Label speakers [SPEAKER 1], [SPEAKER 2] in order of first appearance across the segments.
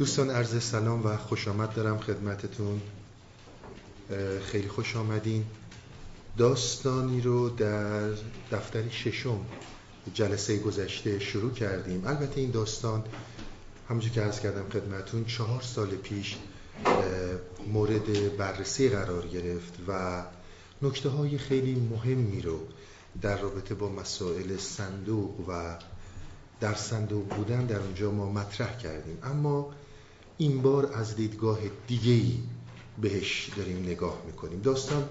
[SPEAKER 1] دوستان عرض سلام و خوش آمد دارم خدمتتون. خیلی خوش آمدین. داستانی رو در دفتر ششم جلسه گذشته شروع کردیم. البته این داستان همونجور که عرض کردم خدمتون چهار سال پیش مورد بررسی قرار گرفت و نکته های خیلی مهمی رو در رابطه با مسائل صندوق و در صندوق بودن در اونجا ما مطرح کردیم. اما این بار از دیدگاه دیگهی بهش داریم نگاه می‌کنیم. داستان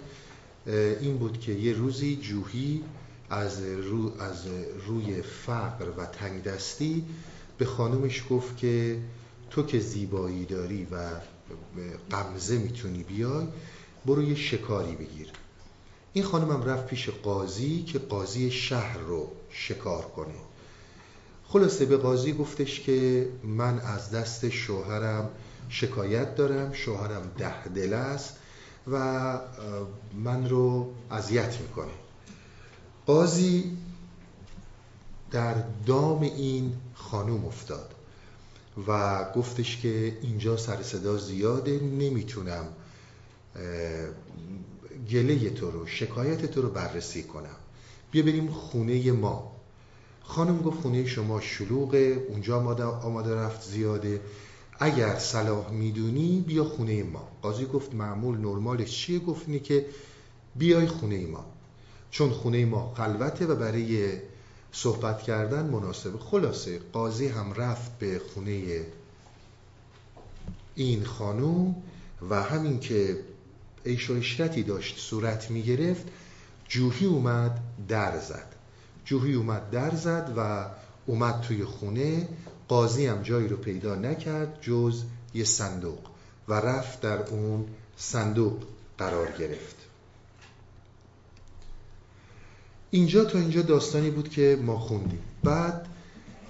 [SPEAKER 1] این بود که یه روزی جوهی از, رو از روی فقر و تنگ دستی به خانمش گفت که تو که زیبایی داری و قمزه می‌تونی بیای برو یه شکاری بگیر. این خانمم رفت پیش قاضی که قاضی شهر رو شکار کنه. خلاصه به قاضی گفتش که من از دست شوهرم شکایت دارم شوهرم ده دل است و من رو اذیت می‌کنه. قاضی در دام این خانوم افتاد و گفتش که اینجا سر صدا زیاده نمی‌تونم گله تو رو شکایت تو رو بررسی کنم. بیا بریم خونه ما. خانم گفت خونه شما شلوغه اونجا آماده, آماده رفت زیاده. اگر صلاح می‌دونی بیا خونه ما. قاضی گفت معمول نرمالش چیه؟ گفت اینه که بیای خونه ما. چون خونه ما خلوته و برای صحبت کردن مناسبه. خلاصه قاضی هم رفت به خونه این خانوم و همین که عیش و داشت صورت می گرفت جوهی اومد در زد. جوهی اومد در زد و اومد توی خونه. قاضی هم جایی رو پیدا نکرد جز یه صندوق و رفت در اون صندوق قرار گرفت. اینجا تا اینجا داستانی بود که ما خوندیم. بعد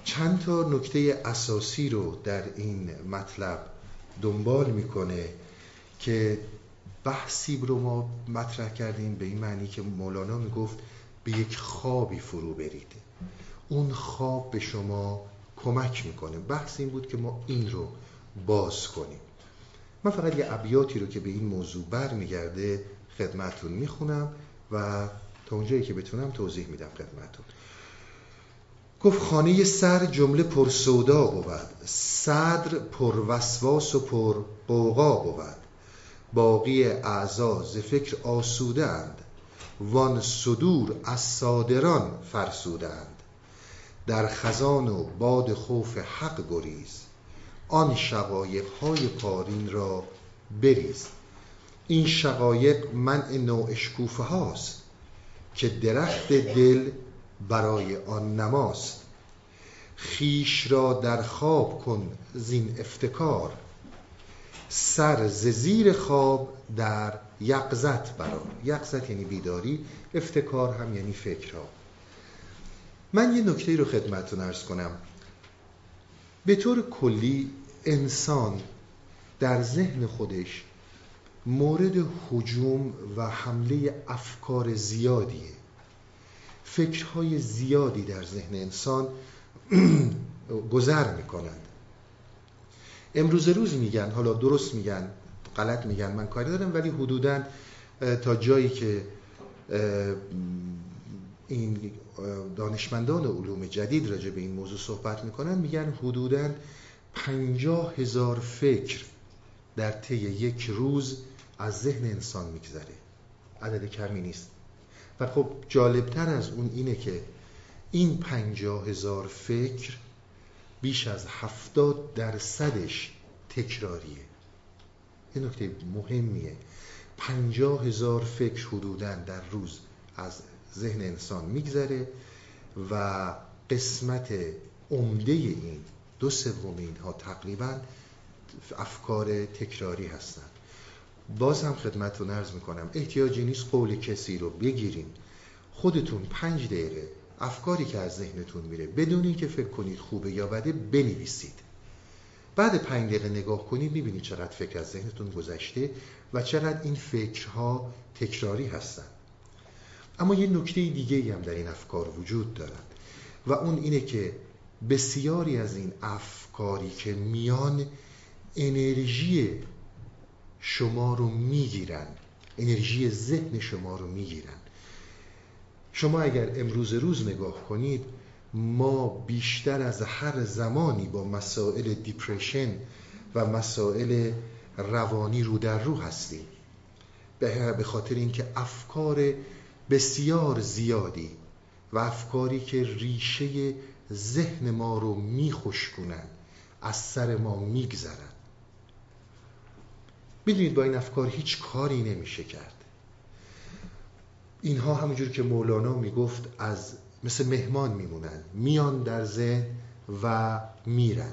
[SPEAKER 1] چند تا نکته اساسی رو در این مطلب دنبال می‌کنه که بحثی رو ما مطرح کردیم به این معنی که مولانا می‌گفت به یک خوابی فرو برید. اون خواب به شما کمک می‌کنه. بحث این بود که ما این رو باز کنیم. من فقط یه ابیاتی رو که به این موضوع برمیگرده خدمتون می‌خونم و تا اونجایی که بتونم توضیح میدم خدمتون گفت خانه سر جمله پر سودا بود. صدر پر وسواس و پر قوقا بود. باقی اعضا ز فکر آسوده اند. وان صدور از صادران فرسودند. در خزان و باد خوف حق گریز. آن شقایق های پارین را بریز. این شقایق منع نوع اشکوفه هاست که درخت دل برای آن نماست. خیش را در خواب کن زین افتکار. سر ز زیر خواب در یقزت برار یقزت یعنی بیداری افتکار هم یعنی فکرها. من یه نکته رو خدمتتون ارز کنم. به طور کلی انسان در ذهن خودش مورد حجوم و حمله افکار زیادیه. فکرهای زیادی در ذهن انسان گذر می‌کنند. امروز روز میگن حالا درست میگن غلط میگن من کاری دارم ولی حدودا تا جایی که این دانشمندان علوم جدید راجع به این موضوع صحبت می‌کنن میگن حدودا پنجاه هزار فکر در طی یک روز از ذهن انسان میگذره. عدد کمی نیست. و خب جالبتر از اون اینه که این پنجاه هزار فکر بیش از هفتاد درصدش تکراریه. این نکته مهمیه. پنجاه هزار فکر حدودا در روز از ذهن انسان میگذره و قسمت عمده این دو سوم اینها تقریبا افکار تکراری هستند. باز هم خدمتتون عرض می‌کنم. احتیاجی نیست قول کسی رو بگیرین خودتون پنج دقیقه افکاری که از ذهنتون میره. بدون اینکه فکر کنید خوبه یا بده بنویسید. بعد پنج دقیقه نگاه کنید می‌بینید چقدر فکر از ذهنتون گذشته و چقدر این فکرها تکراری هستن. اما یه نکته دیگه هم در این افکار وجود دارد و اون اینه که بسیاری از این افکاری که میان انرژی شما رو می‌گیرن انرژی ذهن شما رو می‌گیرن. شما اگر امروز روز نگاه کنید ما بیشتر از هر زمانی با مسائل دیپریشن و مسائل روانی رو در رو هستیم. به خاطر اینکه افکار بسیار زیادی و افکاری که ریشه ذهن ما رو میخشکونن از سر ما میگذرن. می‌دونید با این افکار هیچ کاری نمیشه کرد. اینها همونجور که مولانا می‌گفت از مثل مهمان میمونن میان در ذهن و میرن.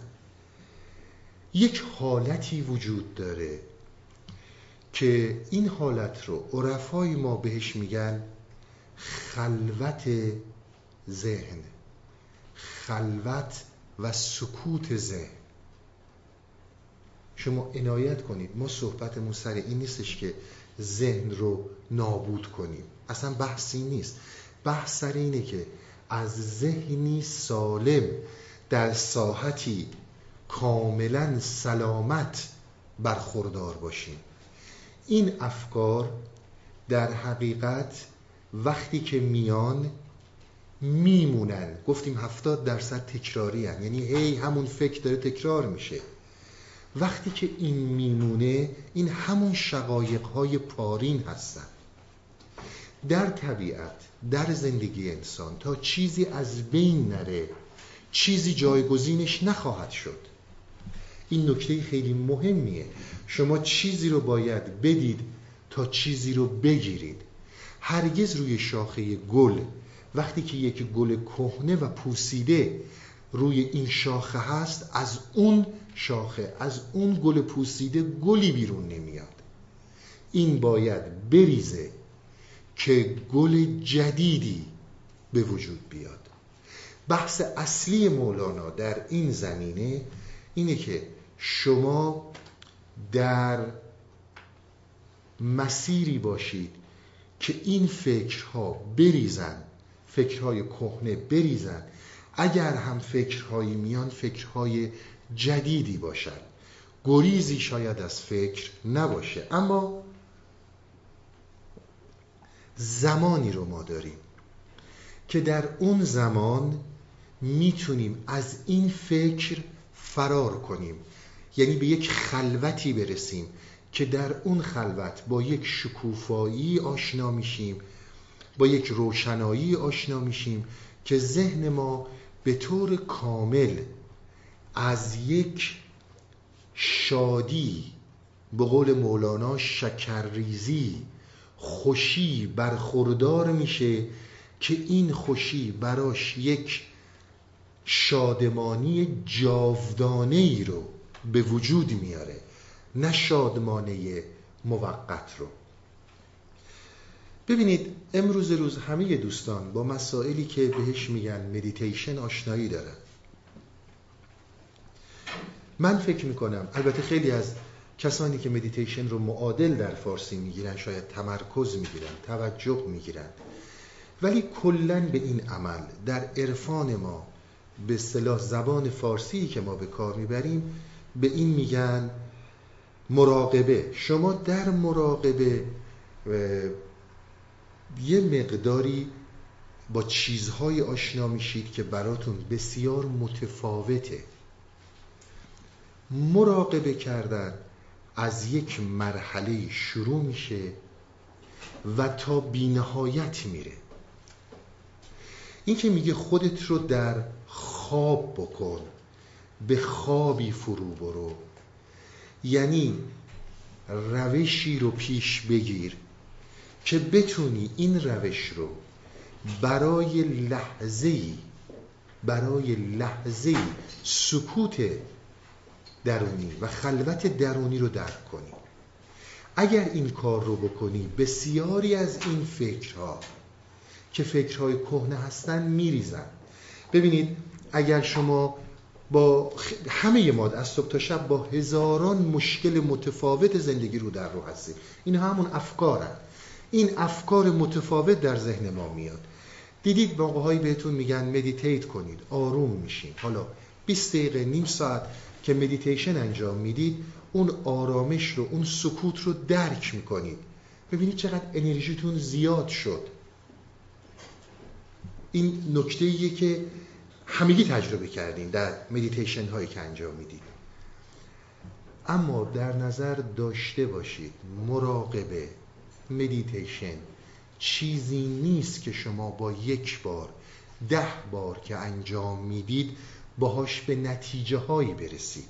[SPEAKER 1] یک حالتی وجود داره که این حالت رو عرفای ما بهش میگن خلوت ذهن خلوت و سکوت ذهن. شما عنایت کنید ما صحبتمون سر این نیستش که ذهن رو نابود کنیم. اصلا بحثی نیست. بحث سر اینه که از ذهنی سالم در ساحتی کاملا سلامت برخوردار باشیم. این افکار در حقیقت وقتی که میان میمونن. گفتیم هفتاد درصد تکراری هن. یعنی هی همون فکر داره تکرار میشه. وقتی که این میمونه این همون شقایق های پارین هستن. در طبیعت در زندگی انسان تا چیزی از بین نره چیزی جایگزینش نخواهد شد. این نکته خیلی مهمیه. شما چیزی رو باید بدید تا چیزی رو بگیرید. هرگز روی شاخه گل وقتی که یک گل کهنه و پوسیده روی این شاخه هست از اون شاخه از اون گل پوسیده گلی بیرون نمیاد. این باید بریزه. که گل جدیدی به وجود بیاد. بحث اصلی مولانا در این زمینه اینه که شما در مسیری باشید که این فکرها بریزن فکرهای کهنه بریزن. اگر هم فکرهایی میان فکرهای جدیدی باشد گریزی شاید از فکر نباشه. اما زمانی رو ما داریم که در اون زمان می‌تونیم از این فکر فرار کنیم. یعنی به یک خلوتی برسیم که در اون خلوت با یک شکوفایی آشنا میشیم با یک روشنایی آشنا میشیم که ذهن ما به طور کامل از یک شادی به قول مولانا شکرریزی خوشی برخوردار میشه که این خوشی براش یک شادمانی جاودانه ای رو به وجود میاره نه شادمانه موقت رو. ببینید امروز روز همه دوستان با مسائلی که بهش میگن مدیتیشن آشنایی دارن. من فکر می‌کنم البته خیلی از کسانی که مدیتیشن رو معادل در فارسی می‌گیرن شاید تمرکز می‌گیرن توجه می‌گیرن. ولی کلا به این عمل در عرفان ما به صلاح زبان فارسی که ما به کار می‌بریم به این میگن مراقبه. شما در مراقبه یه مقداری با چیزهای آشنا میشید که براتون بسیار متفاوته. مراقبه کردن. از یک مرحله شروع میشه و تا بینهایت میره. این که میگه خودت رو در خواب بکن به خوابی فرو برو. یعنی روشی رو پیش بگیر که بتونی این روش رو برای لحظه برای لحظه سکوت درونی و خلوت درونی رو درک کنی. اگر این کار رو بکنی بسیاری از این فکرها که فکرهای کهنه هستن میریزن. ببینید اگر شما با همه ما از صبح تا شب با هزاران مشکل متفاوت زندگی رو در رو هستیم. این همون افکارن. این افکار متفاوت در ذهن ما میاد. دیدید موقع هایی بهتون میگن meditate کنید آروم میشین. حالا 20 دقیقه نیم ساعت که مدیتیشن انجام می‌دید اون آرامش رو اون سکوت رو درک می‌کنید. ببینید چقدر انرژیتون زیاد شد. این نکته ایه که همگی تجربه کردیم در مدیتیشن هایی که انجام می‌دید. اما در نظر داشته باشید مراقبه مدیتیشن چیزی نیست که شما با یک بار ده بار که انجام می‌دید باهاش به نتیجه هایی برسید.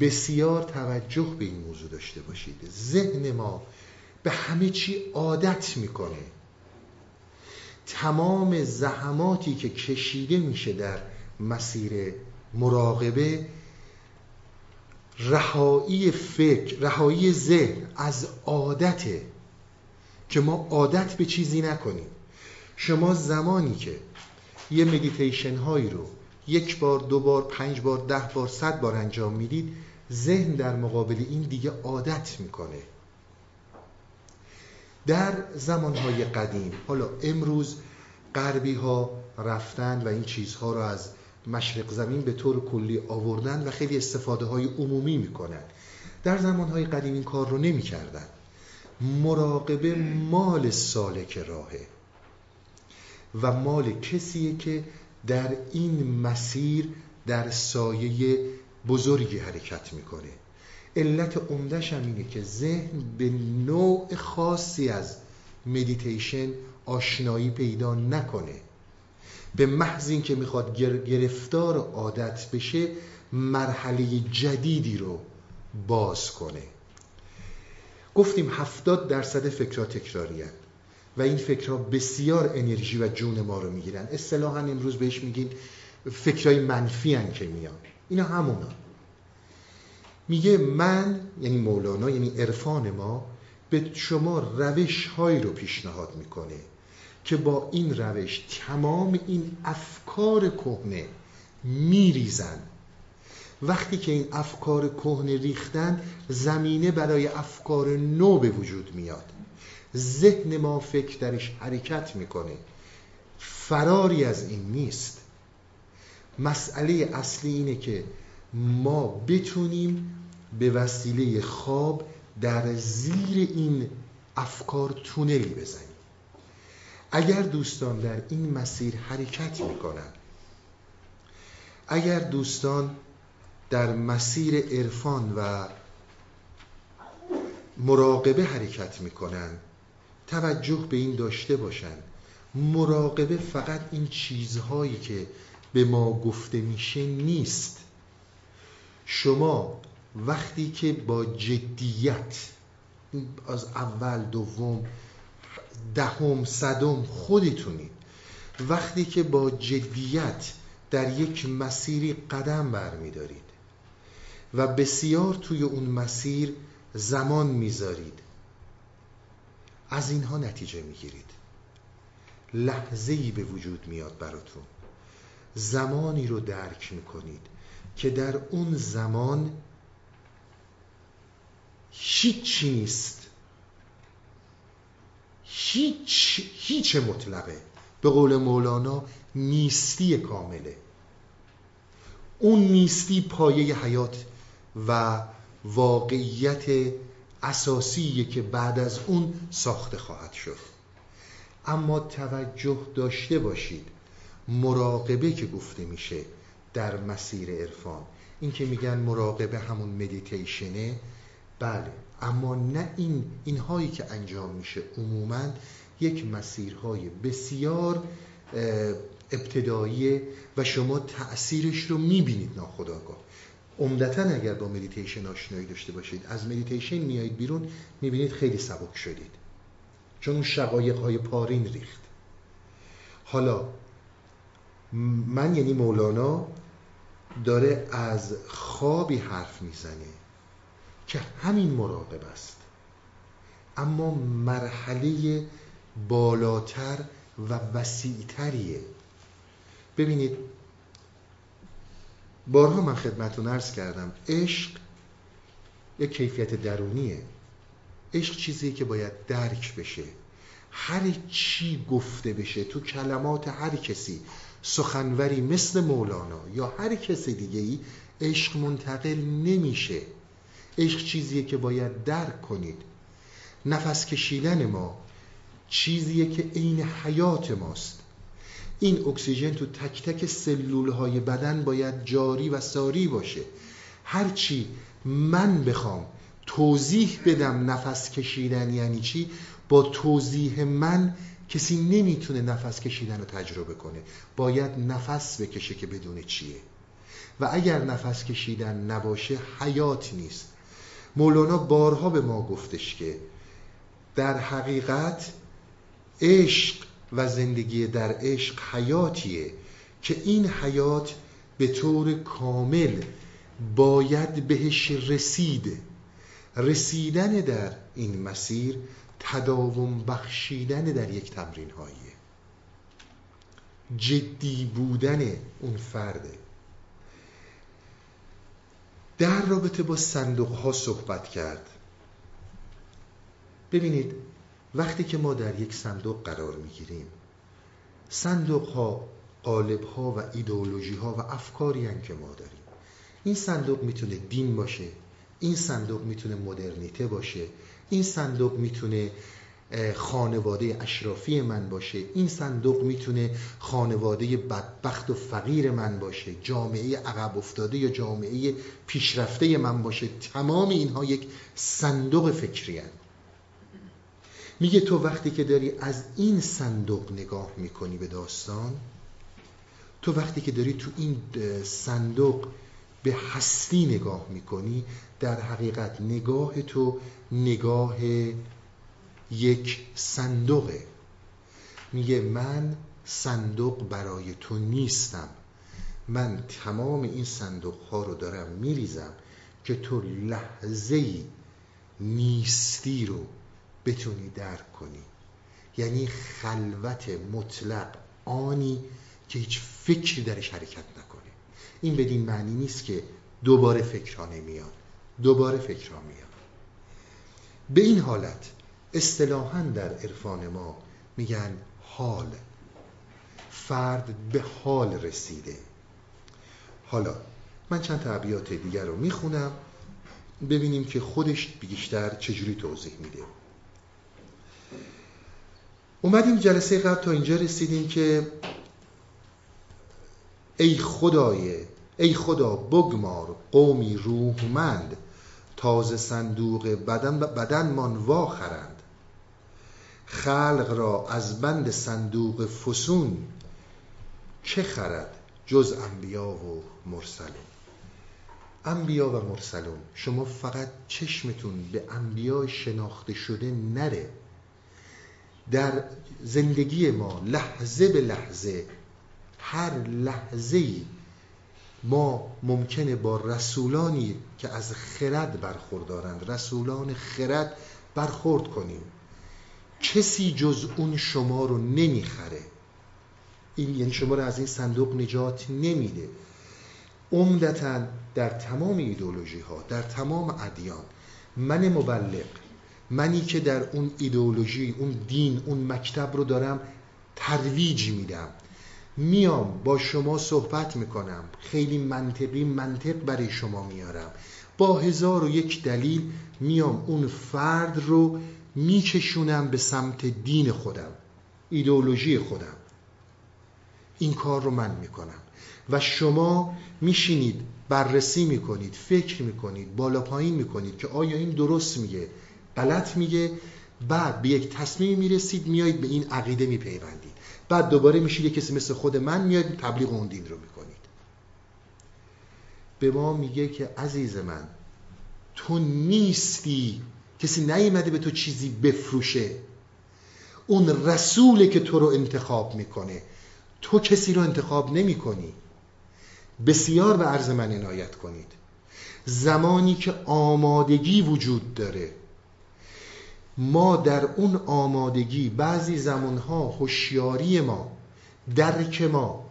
[SPEAKER 1] بسیار توجه به این موضوع داشته باشید. ذهن ما به همه چی عادت می‌کنه. تمام زحماتی که کشیده میشه در مسیر مراقبه رهایی فکر رهایی ذهن از عادته که ما عادت به چیزی نکنیم. شما زمانی که یه مدیتیشن هایی رو یک بار دو بار پنج بار ده بار صد بار انجام می‌دید ذهن در مقابل این دیگه عادت می‌کنه. در زمانهای قدیم حالا امروز غربی ها رفتن و این چیزها رو از مشرق زمین به طور کلی آوردن و خیلی استفاده های عمومی می‌کنن. در زمانهای قدیم این کار رو نمی‌کردن. مراقبه مال سالک راهه و مال کسیه که در این مسیر در سایه بزرگی حرکت می‌کنه. علت عمدهش هم اینه که ذهن به نوع خاصی از مدیتیشن آشنایی پیدا نکنه. به محض اینکه می‌خواد گرفتار عادت بشه مرحله جدیدی رو باز کنه. گفتیم هفتاد درصد فکرها تکراری و این فکرها بسیار انرژی و جون ما رو می‌گیرن. اصطلاحا امروز بهش میگین فکرهای منفی هن که میان. اینا همونا. میگه من یعنی مولانا یعنی عرفان ما به شما روش هایی رو پیشنهاد می‌کنه که با این روش تمام این افکار کهنه میریزن. وقتی که این افکار کهنه ریختن زمینه برای افکار نو به وجود میاد. ذهن ما فکر درش حرکت می‌کنه. فراری از این نیست. مسئله اصلی اینه که ما بتونیم به وسیله خواب در زیر این افکار تونلی بزنیم. اگر دوستان در این مسیر حرکت می‌کنن اگر دوستان در مسیر عرفان و مراقبه حرکت می‌کنن توجه به این داشته باشن. مراقبه فقط این چیزهایی که به ما گفته میشه نیست. شما وقتی که با جدیت از اول دوم دهم صدم خودتونید وقتی که با جدیت در یک مسیری قدم برمیدارید و بسیار توی اون مسیر زمان می‌ذارید. از اینها نتیجه می‌گیرید. لحظه‌ای به وجود میاد براتون. زمانی رو درک می‌کنید که در اون زمان هیچی نیست. هیچ هیچ مطلقه. به قول مولانا نیستی کامله. اون نیستی پایه حیات و واقعیت اساسیه که بعد از اون ساخته خواهد شد. اما توجه داشته باشید. مراقبه که گفته میشه در مسیر عرفان. این که میگن مراقبه همون مدیتیشنه. بله اما نه این اینهایی که انجام میشه عموما یک مسیرهای بسیار ابتدایی و شما تأثیرش رو می‌بینید ناخودآگاه عمدتا اگر با مدیتیشن آشنایی داشته باشید از مدیتیشن میایید بیرون می‌بینید خیلی سبک شدید. چون اون شقایق های پارین ریخت. حالا من یعنی مولانا داره از خوابی حرف می‌زنه که همین مراقب است. اما مرحله بالاتر و وسیعتریه. ببینید بارها من خدمتون ارز کردم عشق یک کیفیت درونیه. عشق چیزی که باید درک بشه. هر چی گفته بشه تو کلمات هر کسی سخنوری مثل مولانا یا هر کسی دیگه ای عشق منتقل نمیشه. عشق چیزیه که باید درک کنید. نفس کشیدن ما چیزیه که عین حیات ماست. این اکسیژن تو تک تک سلول های بدن باید جاری و ساری باشه. هرچی من بخوام توضیح بدم نفس کشیدن یعنی چی با توضیح من کسی نمی‌تونه نفس کشیدن رو تجربه کنه. باید نفس بکشه که بدون چیه. و اگر نفس کشیدن نباشه حیات نیست. مولانا بارها به ما گفتش که در حقیقت عشق و زندگی در عشق حیاتیه که این حیات به طور کامل باید بهش رسید رسیدن در این مسیر تداوم بخشیدن در یک تمرین هاییه جدی بودن اون فرده. در رابطه با صندوق ها صحبت کرد. ببینید وقتی که ما در یک صندوق قرار می‌گیریم صندوق ها قالب ها و ایدئولوژی ها و افکاری هم که ما داریم این صندوق می‌تونه دین باشه این صندوق می‌تونه مدرنیته باشه این صندوق می‌تونه خانواده اشرافی من باشه این صندوق می‌تونه خانواده بدبخت و فقیر من باشه جامعه عقب افتاده یا جامعه پیشرفته من باشه تمام اینها یک صندوق فکری هن. میگه تو وقتی که داری از این صندوق نگاه می‌کنی به داستان تو وقتی که داری تو این صندوق به هستی نگاه می‌کنی در حقیقت نگاه تو نگاه یک صندوقه. میگه من صندوق برای تو نیستم. من تمام این صندوق ها رو دارم میریزم که تو لحظه نیستی رو بتونی درک کنی. یعنی خلوت مطلق آنی که هیچ فکری درش حرکت نکنه. این بدین معنی نیست که دوباره فکرها نمیاد دوباره فکرها میاد به این حالت اصطلاحا در عرفان ما میگن حال. فرد به حال رسیده. حالا من چند تعبیات دیگر رو می‌خونم ببینیم که خودش بیشتر چجوری توضیح میده. اومدیم جلسه قبل تا اینجا رسیدیم که ای خدای ای خدا بگمار قومی روحمند تازه صندوق بدن بدن من واخرند. خلق را از بند صندوق فسون چه خرد جز انبیا و مرسلون؟ انبیا و مرسلون شما فقط چشمتون به انبیا شناخته شده نره. در زندگی ما لحظه به لحظه هر لحظه ای ما ممکنه با رسولانی که از خرد برخوردارند رسولان خرد برخورد کنیم. کسی جز اون شما رو نمی‌خره. این یعنی شما رو از این صندوق نجات نمیده. عمدتا در تمام ایدولوژی ها در تمام ادیان من مبلغ منی که در اون ایدولوژی اون دین اون مکتب رو دارم ترویج میدم. میام با شما صحبت می‌کنم. خیلی منطقی منطق برای شما میارم. با هزار و یک دلیل میام اون فرد رو میکشونم به سمت دین خودم ایدئولوژی خودم. این کار رو من می‌کنم. و شما میشینید بررسی می‌کنید فکر می‌کنید بالا پایین می‌کنید که آیا این درست میگه؟ غلط میگه. بعد به یک تصمیم می‌رسید میایید به این عقیده میپیوندید. بعد دوباره میشید کسی مثل خود من میاد تبلیغ اون دین رو می‌کنید. به ما میگه که عزیز من تو نیستی. کسی نیومده به تو چیزی بفروشه. اون رسوله که تو رو انتخاب می‌کنه تو کسی رو انتخاب نمی کنی بسیار به عرض من عنایت کنید. زمانی که آمادگی وجود داره ما در اون آمادگی بعضی زمانها هوشیاری ما درک ما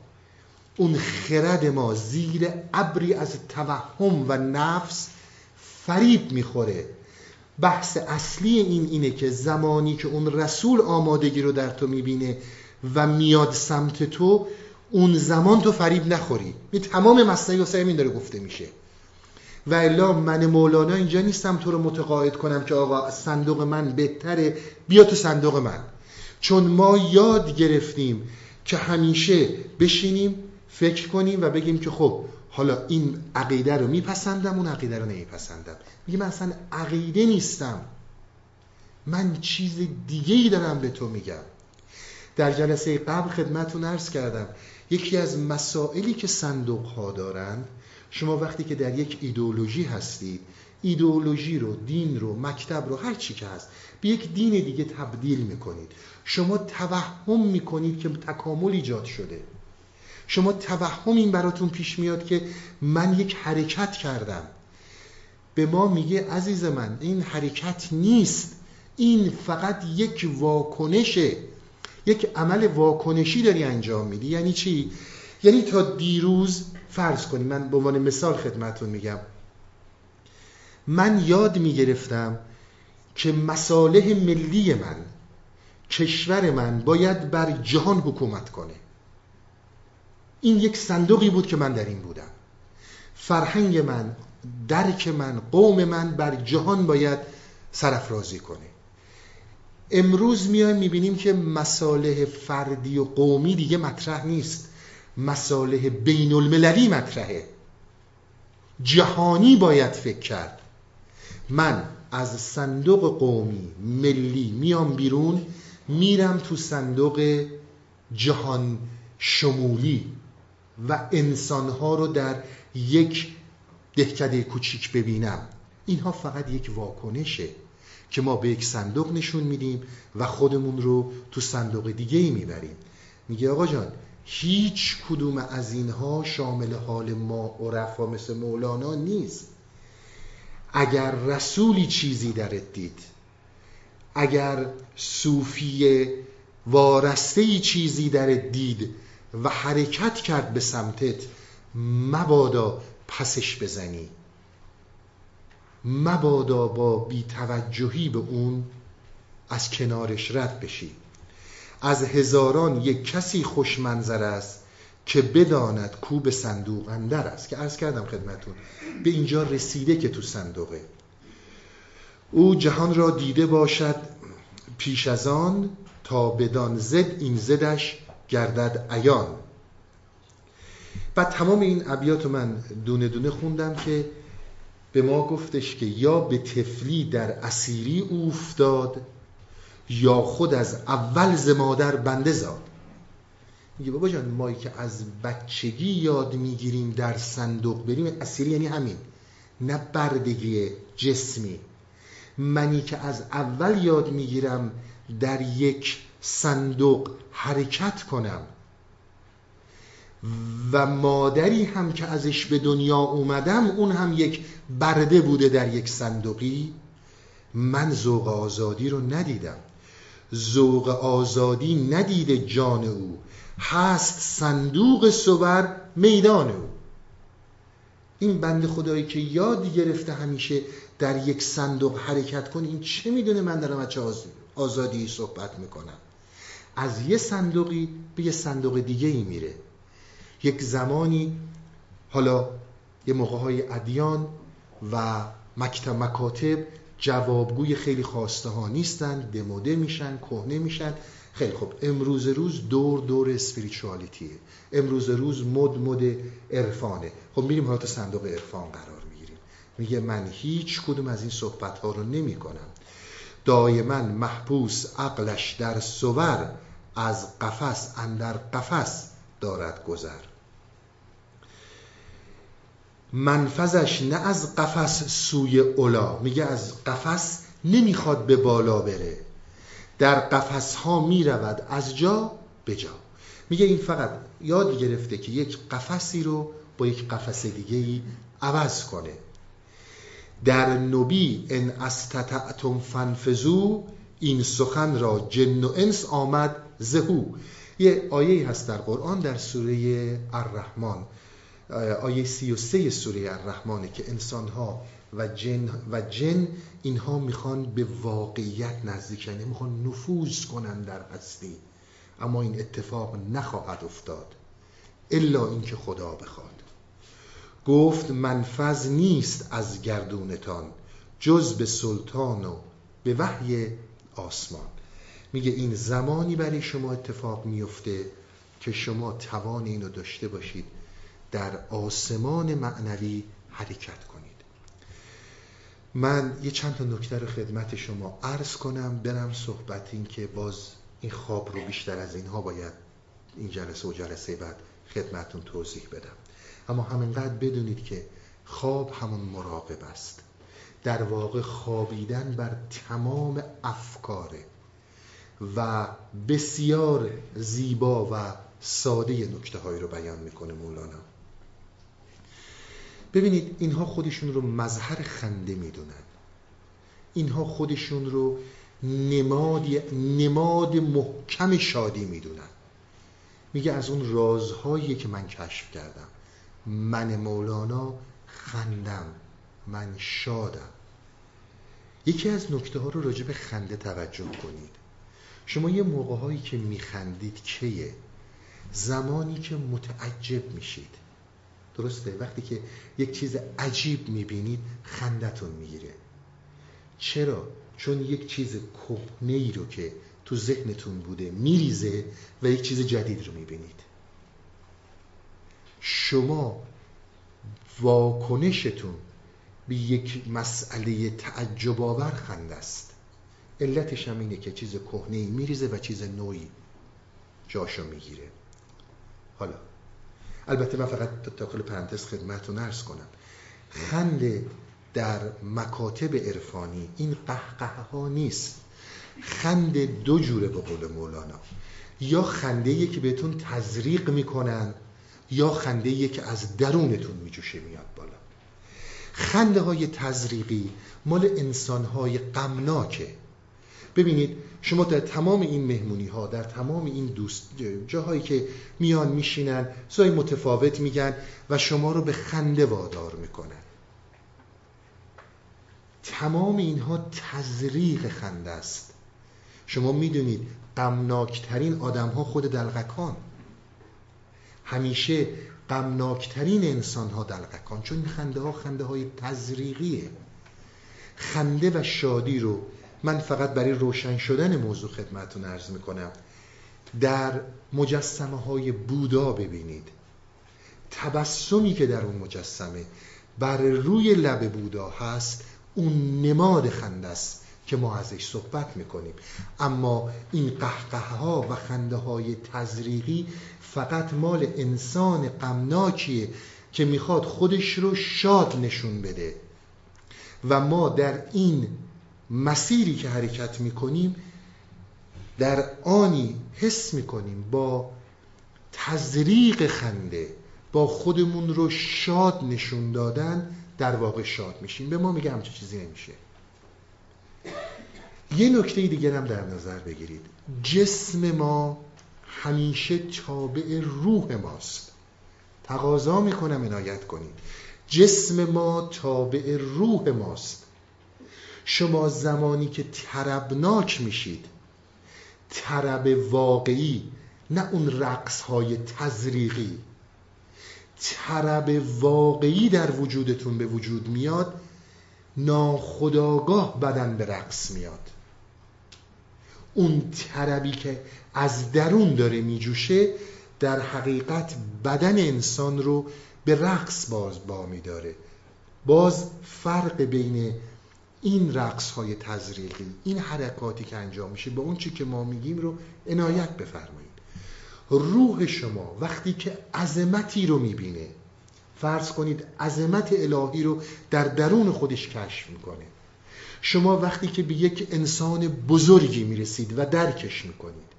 [SPEAKER 1] اون خرد ما زیر ابری از توهم و نفس فریب می‌خوره. بحث اصلی این اینه که زمانی که اون رسول آمادگی رو در تو می‌بینه و میاد سمت تو اون زمان تو فریب نخوری. به تمام واسه این داره گفته میشه. و الا من مولانا اینجا نیستم تو رو متقاعد کنم که آقا صندوق من بهتره بیا تو صندوق من. چون ما یاد گرفتیم که همیشه بشینیم فکر کنیم و بگیم که خب حالا این عقیده رو میپسندم اون عقیده رو نمیپسندم. میگه من اصلا عقیده نیستم. من چیز دیگه ای دارم به تو میگم. در جلسه قبل خدمتون عرض کردم یکی از مسائلی که صندوق ها دارند شما وقتی که در یک ایدئولوژی هستید ایدئولوژی رو دین رو مکتب رو هر چی که هست به یک دین دیگه تبدیل می‌کنید. شما توهم می‌کنید که تکامل ایجاد شده. شما توهم این براتون پیش میاد که من یک حرکت کردم. به ما میگه عزیز من این حرکت نیست. این فقط یک واکنشه. یک عمل واکنشی داری انجام میدی. یعنی چی؟ یعنی تا دیروز فرض کنی من به عنوان مثال خدمتون میگم. من یاد می‌گرفتم که مصالح ملی من کشور من باید بر جهان حکومت کنه. این یک صندوقی بود که من در این بودم. فرهنگ من درک من قوم من بر جهان باید سرفرازی کنه. امروز میایم می‌بینیم که مصالح فردی و قومی دیگه مطرح نیست. مصالح بین المللی مطرحه. جهانی باید فکر کرد. من از صندوق قومی ملی میام بیرون میرم تو صندوق جهان شمولی و انسانها رو در یک دهکده کوچیک ببینم. اینها فقط یک واکنشه که ما به یک صندوق نشون میدیم و خودمون رو تو صندوق دیگه ای می‌بریم. میگه آقا جان هیچ کدوم از اینها شامل حال ما عرفا مثل مولانا نیست. اگر رسولی چیزی درت دید اگر صوفی وارسته چیزی درت دید و حرکت کرد به سمتت مبادا پسش بزنی. مبادا با بیتوجهی به اون از کنارش رد بشی. از هزاران یک کسی خوش منظر است که بداند کو به صندوق اندر است. که عرض کردم خدمتون به اینجا رسیده که تو صندوقه. او جهان را دیده باشد پیش از آن تا بدان زد این زدش گردد ایان و تمام این ابیات من دونه دونه خوندم که به ما گفتش که یا به تفلی در اسیری اوفتاد یا خود از اول ز مادر بنده زاد. میگه بابا جان مایی که از بچگی یاد می‌گیریم در صندوق بریم اسیری یعنی همین نه بردگی جسمی. منی که از اول یاد می‌گیرم در یک صندوق حرکت کنم. و مادری هم که ازش به دنیا اومدم اون هم یک برده بوده در یک صندوقی. من ذوق آزادی رو ندیدم. ذوق آزادی ندیده جان او. هست صندوق صور میدان او. این بند خدایی که یاد گرفته همیشه در یک صندوق حرکت کنه این چه می‌دونه من دارم از چه آزادی صحبت می‌کنم؟ از یه صندوقی به یه صندوق دیگه ای میره. یک زمانی حالا یه موقع های ادیان و مکتب مکاتب جوابگوی خیلی خواسته ها نیستن دموده میشن کهنه میشن. خیلی خب امروز روز دور دور اسپریچوالیتیه امروز روز مد مد عرفانه. خب میریم حالا تو صندوق عرفان قرار می‌گیریم. میگه من هیچ کدوم از این صحبت ها رو نمی کنم دائما محبوس عقلش در سور از قفس اندر قفس دارد گذر. منفذش نه از قفس سوی اولا. میگه از قفس نمی‌خواد به بالا بره. در قفس ها می‌رود. از جا به جا. میگه این فقط یاد گرفته که یک قفسی رو با یک قفس دیگه ای عوض کنه. در نبی ان استطعتم فنفذو این سخن را جن و انس آمد زهو. یه آیه هست در قرآن در سوره الرحمن. آیه سی و سه سوره الرحمنه که انسان ها و جن, و جن اینها می‌خوان به واقعیت نزدیک یعنی می‌خوان نفوذ کنن در هستی. اما این اتفاق نخواهد افتاد الا اینکه خدا بخواد. گفت منفذ نیست از گردونتان جز به سلطان و به وحی آسمان. میگه این زمانی برای شما اتفاق میفته که شما توان اینو داشته باشید در آسمان معنوی حرکت کنید. من یه چند تا نکته رو خدمت شما عرض کنم برم صحبت این که باز این خواب رو بیشتر از اینها باید این جلسه و جلسه بعد خدمتون توضیح بدم. اما همینقدر بدونید که خواب همون مراقب است. در واقع خوابیدن بر تمام افکاره و بسیار زیبا و ساده نکته هایی رو بیان می‌کنه مولانا. ببینید اینها خودشون رو مظهر خنده می‌دونن. اینها خودشون رو نماد نماد محکم شادی می‌دونن. میگه از اون رازهایی که من کشف کردم من مولانا خندم من شادم. یکی از نکته ها رو راجع به خنده توجه کنید. شما یه موقع هایی که میخندید کیه؟ زمانی که متعجب میشید. درسته؟ وقتی که یک چیز عجیب می‌بینید خندتون می‌گیره. چرا؟ چون یک چیز کهنه ای رو که تو ذهنتون بوده میریزه و یک چیز جدید رو می‌بینید. شما واکنشتون به یک مسئله تعجب آور خنده است. علتش هم اینه که چیز کهنه ای میریزه و چیز نوعی جاشو می‌گیره. حالا البته من فقط داخل پرانتز خدمتتون ارز کنم. خنده در مکاتب عرفانی این قهقه ها نیست. خنده دو جوره به قول مولانا. یا خنده که بهتون تزریق می‌کنن یا خنده که از درونتون میجوشه میاد بالا. خنده های تزریقی مال انسان های غمناکه. ببینید شما در تمام این مهمونی ها در تمام این دوست جاهایی که میان میشینن سای متفاوت میگن و شما رو به خنده وادار می‌کنن. تمام اینها تزریق خنده است. شما می‌دونید غمناکترین آدم ها خود دلغکان همیشه غمناکترین انسان ها دلغکان چون خنده ها خنده های تزریقیه. خنده و شادی رو من فقط برای روشن شدن موضوع خدمتون ارز می‌کنم. در مجسمه های بودا ببینید. تبسمی که در اون مجسمه بر روی لب بودا هست اون نماد خنده است که ما ازش صحبت می‌کنیم. اما این قهقه ها و خنده های تزریقی فقط مال انسان غمناکیه که می‌خواد خودش رو شاد نشون بده. و ما در این مسیری که حرکت می‌کنیم در آنی حس می‌کنیم با تزریق خنده با خودمون رو شاد نشون دادن در واقع شاد میشیم. به ما میگه همچه چیزی نمیشه. یه نکته دیگر هم در نظر بگیرید. جسم ما همیشه تابع روح ماست. تقاضا می‌کنم عنایت کنید. جسم ما تابع روح ماست. شما زمانی که تربناک میشید ترب واقعی نه اون رقص های تزریقی. ترب واقعی در وجودتون به وجود میاد ناخداگاه بدن به رقص میاد. اون تربی که از درون داره میجوشه در حقیقت بدن انسان رو به رقص باز با میداره. باز فرق بین این رقص های تزریقی این حرکاتی که انجام میشه به اون چی که ما میگیم رو عنایت بفرمایید. روح شما وقتی که عظمتی رو می‌بینه فرض کنید عظمت الهی رو در درون خودش کشف می‌کنه. شما وقتی که به یک انسان بزرگی می‌رسید و درکش می‌کنید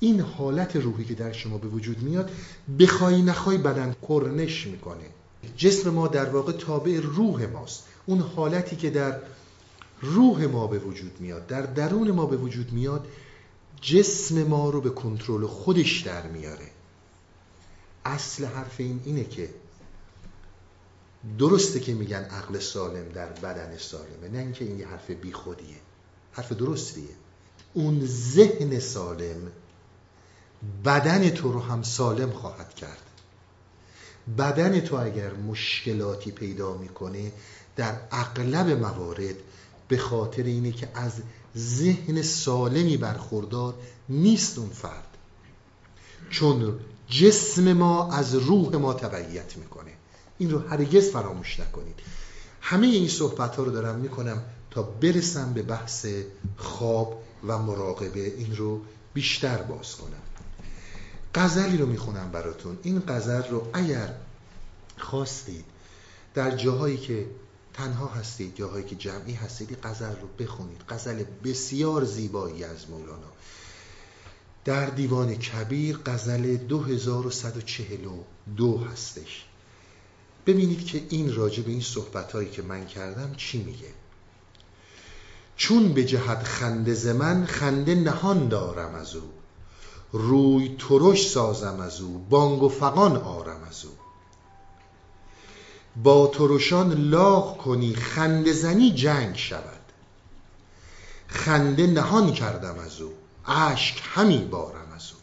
[SPEAKER 1] این حالت روحی که در شما به وجود میاد بخوای نخوای بدن کرنش می‌کنه. جسم ما در واقع تابع روح ماست. اون حالتی که در روح ما به وجود میاد در درون ما به وجود میاد جسم ما رو به کنترل خودش در میاره. اصل حرف این اینه که درسته که میگن عقل سالم در بدن سالمه نه اینکه این یه حرف بیخودیه. حرف درستیه. اون ذهن سالم بدن تو رو هم سالم خواهد کرد. بدن تو اگر مشکلاتی پیدا می‌کنه در اغلب موارد به خاطر اینه که از ذهن سالمی برخوردار نیست اون فرد. چون جسم ما از روح ما تبعیت می‌کنه. این رو هرگز فراموش نکنید. همه این صحبت ها رو دارم می‌کنم تا برسم به بحث خواب و مراقبه. این رو بیشتر باز کنم. غزلی رو می‌خونم براتون. این غزل رو اگر خواستید در جاهایی که تنها هستید جاهایی که جمعی هستید غزل رو بخونید. غزل بسیار زیبایی از مولانا. در دیوان کبیر غزل 2142 هستش. ببینید که این راجع به این صحبت هایی که من کردم چی میگه. چون به جهت خنده من خنده نهان دارم از او. روی ترش سازم از او بانگ و فقان آرم از او. با ترشان لاغ کنی خنده زنی جنگ شود. خنده نهان کردم از او اشک همی بارم از او.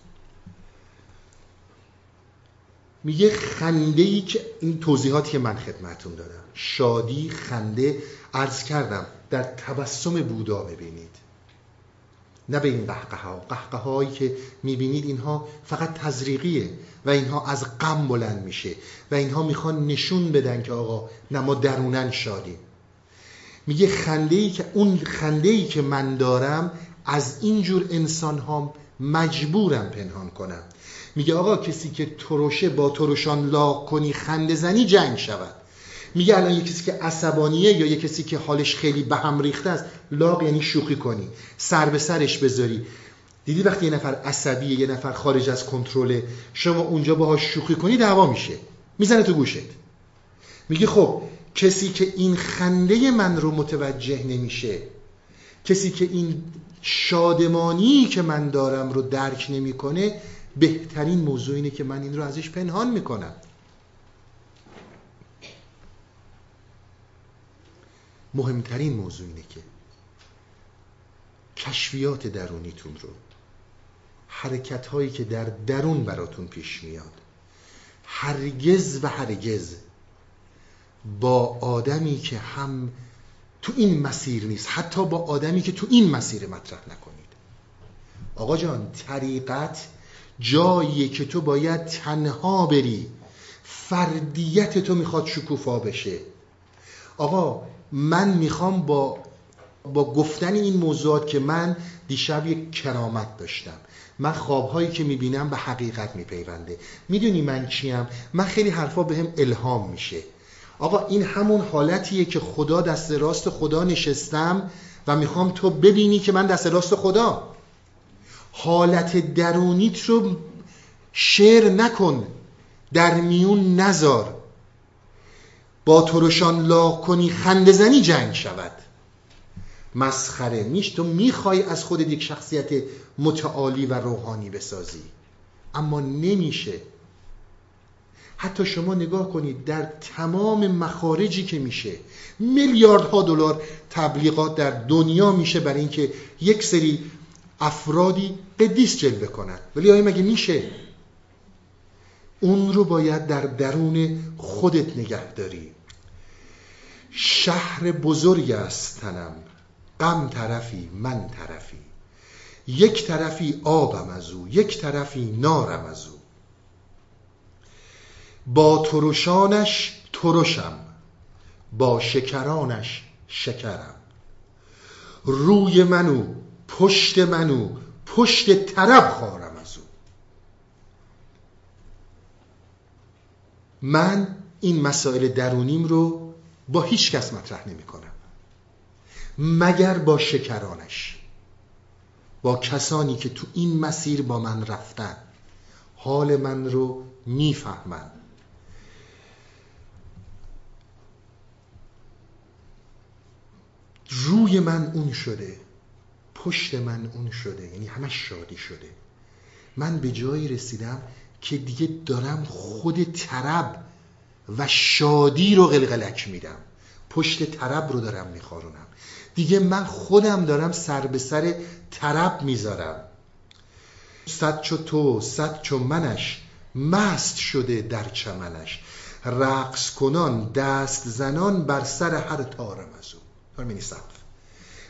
[SPEAKER 1] میگه خنده ای که این توضیحاتی که من خدمتون دادم. شادی خنده عرض کردم در تبسم بودا ببینید. نه به این قهقه ها قهقه هایی که می‌بینید اینها فقط تزریقیه و اینها از غم بلند میشه و اینها می‌خوان نشون بدن که آقا نه ما درونن شادیم. میگه خنده ای که اون خنده ای که من دارم از اینجور انسان ها مجبورم پنهان کنم. میگه آقا کسی که ترشه با ترشان لاغ کنی خنده زنی جنگ شود. میگه الان یه کسی که عصبانیه یا یه کسی که حالش خیلی به هم ریخته است لاغ یعنی شوخی کنی سر به سرش بذاری. دیدی وقتی یه نفر عصبیه یه نفر خارج از کنترل شما اونجا باهاش شوخی کنی دعوا میشه. می‌زنه تو گوشت. میگه خب کسی که این خنده من رو متوجه نمیشه کسی که این شادمانی که من دارم رو درک نمی‌کنه بهترین موضوع اینه که من این رو ازش پنهان می‌کنم. مهمترین موضوع اینه که کشفیات درونیتون رو حرکت هایی که در درون براتون پیش میاد هرگز و هرگز با آدمی که هم تو این مسیر نیست حتی با آدمی که تو این مسیر مطرح نکنید. آقا جان طریقت جایی که تو باید تنها بری فردیت تو می‌خواد شکوفا بشه. آقا من می‌خوام با با گفتن این موضوعات که من دیشب یک کرامت داشتم. من خوابهایی که می‌بینم به حقیقت میپیونده. می‌دونی من چیم؟ من خیلی حرفا به هم الهام میشه. آقا این همون حالتیه که خدا دست راست خدا نشستم و می‌خوام تو ببینی که من دست راست خدا. حالت درونیت رو شعر نکن. در میون نزار با ترشان لاغ کنی خندزنی جنگ شود. مسخره میش تو می‌خوای از خود یک شخصیت متعالی و روحانی بسازی. اما نمیشه. حتی شما نگاه کنید در تمام مخارجی که میشه میلیاردها دلار تبلیغات در دنیا میشه برای اینکه یک سری افرادی قدیس جلوه کنند. ولی آیا مگه میشه؟ اون رو باید در درون خودت نگه داری. شهر بزرگ است تنم. غم طرفی من طرفی. یک طرفی آبم از او یک طرفی نارم از او. با ترشانش ترشم با شکرانش شکرم. روی منو پشت منو پشت طرب خارم از او. من این مسائل درونیم رو با هیچ کس مطرح نمی کنم مگر با شکرانش. با کسانی که تو این مسیر با من رفتن. حال من رو می‌فهمن. روی من اون شده. پشت من اون شده. یعنی همه شادی شده. من به جایی رسیدم که دیگه دارم خود طرب و شادی رو قلقلک میدم. پشت طرب رو دارم میخارونم. دیگه من خودم دارم سر به سر طرب می‌ذارم. صد چو تو صد چو منش مست شده در چمنش. رقص کنان دست زنان بر سر هر تارم از او فرمینی سقف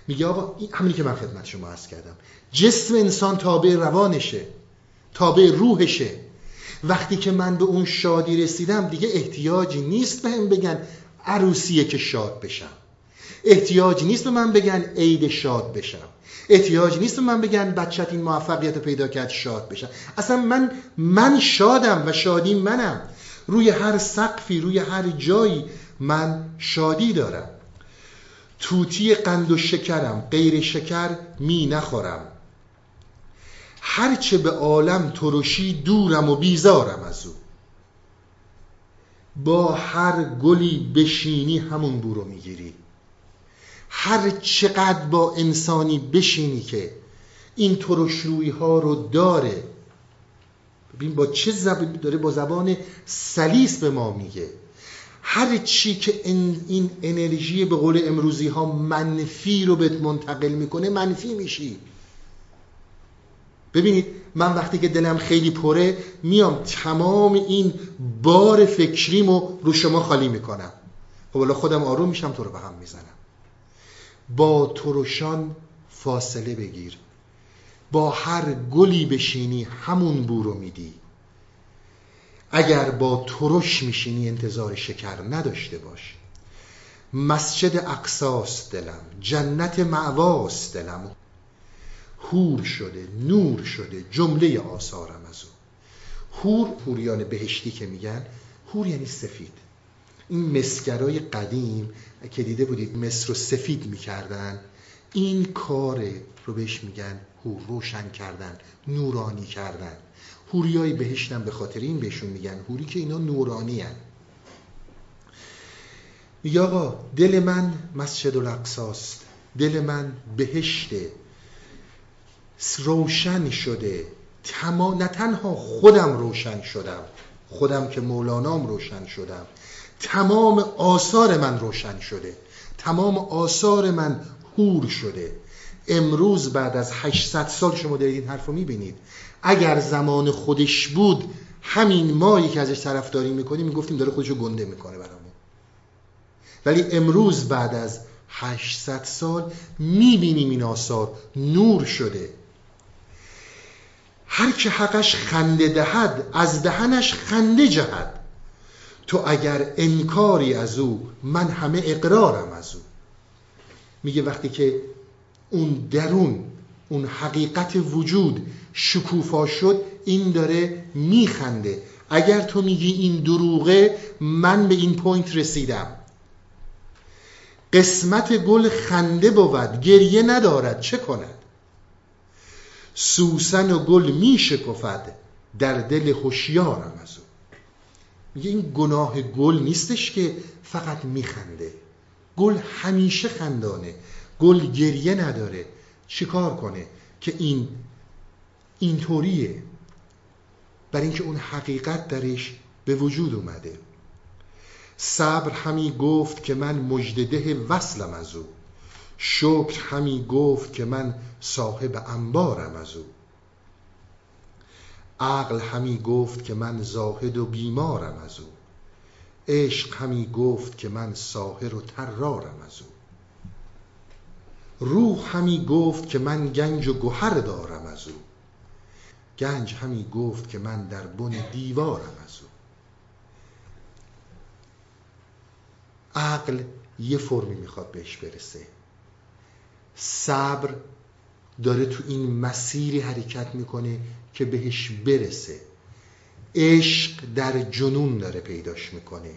[SPEAKER 1] میگه آقا این همینی که من خدمت شما عرض کردم. جسم انسان تابع روانشه. تابع روحشه. وقتی که من به اون شادی رسیدم دیگه احتیاجی نیست به هم بگن عروسیه که شاد بشم. احتیاج نیست به من بگن عید شاد بشم. احتیاج نیست به من بگن بچت این موفقیت پیدا کرد شاد بشم. اصلا من من شادم و شادی منم. روی هر سقفی روی هر جایی من شادی دارم. توتی قند و شکرم غیر شکر می نخورم. هرچه به عالم ترشی دورم و بیزارم از او. با هر گلی بشینی همون بو می‌گیری. هر چقدر با انسانی بشینی که این ترشرویی ها رو داره. ببین با چه زبان داره با زبان سلیس به ما میگه. هر چی که این انرژی به قول امروزی ها منفی رو بهت منتقل می‌کنه منفی میشی. ببینید من وقتی که دلم خیلی پره میام تمام این بار فکریمو رو شما خالی می‌کنم. خب خودم آروم میشم تو رو به هم می‌زنم. با ترشان فاصله بگیر. با هر گلی بشینی همون بو رو میدی. اگر با ترش میشینی انتظار شکر نداشته باش. مسجد اقصاست دلم جنت معواست دلم. هور شده نور شده جمله آثارم از او. هور هوریان بهشتی که میگن هور یعنی سفید. این مسگرای قدیم که دیده بودید مصر رو سفید می‌کردن این کار رو بهش میگن هور روشن کردن نورانی کردن. هوریای بهشتن به خاطر این بهشون میگن هوری که اینا نورانی هن. میگه دل من مسجد الاقصاست دل من بهشته. روشن شده. تما... نه تنها خودم روشن شدم خودم که مولانام روشن شدم. تمام آثار من روشن شده. تمام آثار من هور شده. امروز بعد از 800 سال شما دارید این حرف رو می‌بینید. اگر زمان خودش بود همین مایی که ازش طرفداری می‌کنیم می‌گفتیم داره خودشو گنده می‌کنه برامون. ولی امروز بعد از 800 سال می‌بینیم این آثار نور شده. هر که حقش خنده دهد از دهنش خنده جهد. تو اگر انکاری از او من همه اقرارم از او. میگه وقتی که اون درون اون حقیقت وجود شکوفا شد این داره میخنده. اگر تو میگی این دروغه من به این point رسیدم. قسمت گل خنده بود گریه ندارد چه کند؟ سوسن و گل میشکفد در دل هوشیارم از او. میگه این گناه گل نیستش که فقط میخنده گل همیشه خندانه. گل گریه نداره. چیکار کنه که این اینطوریه بر اینکه اون حقیقت درش به وجود اومده. صبر همی گفت که من مجدده وصلم از او. شکر همی گفت که من صاحب انبارم از او. عقل همی گفت که من زاهد و بیمارم از او. عشق همی گفت که من ساهر و ترارم از او. روح همی گفت که من گنج و گوهر دارم از او. گنج همی گفت که من در بن دیوارم از او. عقل یه فرمی می‌خواد بهش برسه. صبر داره تو این مسیری حرکت می‌کنه که بهش برسه. عشق در جنون داره پیداش می‌کنه.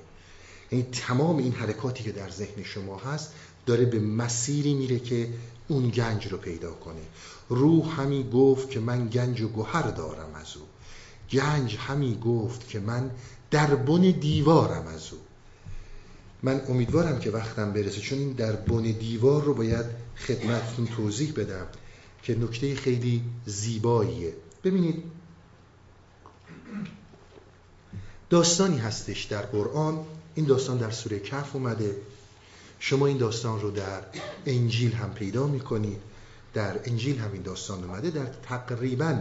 [SPEAKER 1] یعنی تمام این حرکاتی که در ذهن شما هست داره به مسیری میره که اون گنج رو پیدا کنه. روح همی گفت که من گنج و گوهر دارم از او. گنج همی گفت که من در بن دیوارم از او. من امیدوارم که وقتم برسه چون در بن دیوار رو باید خدمتتون توضیح بدم که نکته خیلی زیباییه. ببینید داستانی هستش در قرآن. این داستان در سوره کف اومده. شما این داستان رو در انجیل هم پیدا می‌کنید. در انجیل هم این داستان اومده. در تقریبا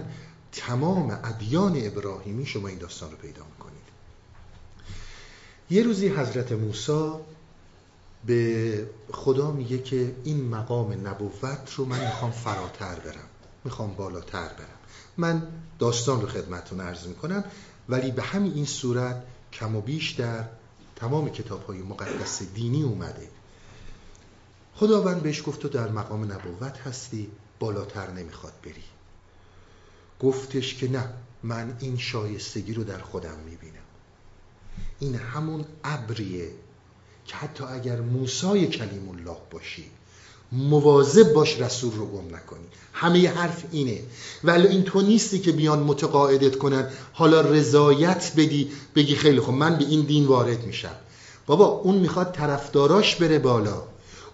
[SPEAKER 1] تمام ادیان ابراهیمی شما این داستان رو پیدا می‌کنید. یه روزی حضرت موسی به خدا میگه که این مقام نبوت رو من می‌خوام فراتر برم می‌خوام بالاتر برم. من داستان رو خدمتتون عرض می‌کنم ولی به همین این صورت کم و بیش در تمام کتاب های مقدس دینی اومده. خداوند بهش گفت تو در مقام نبوت هستی بالاتر نمی‌خواد بری. گفتش که نه من این شایستگی رو در خودم می‌بینم. این همون ابریه که حتی اگر موسای کلیم الله باشی مواظب باش رسول رو گم نکنی. همه حرف اینه. ولی این تو نیستی که بیان متقاعدت کنن. حالا رضایت بدی بگی خیلی خب من به این دین وارد میشم. بابا اون می‌خواد طرفداراش بره بالا.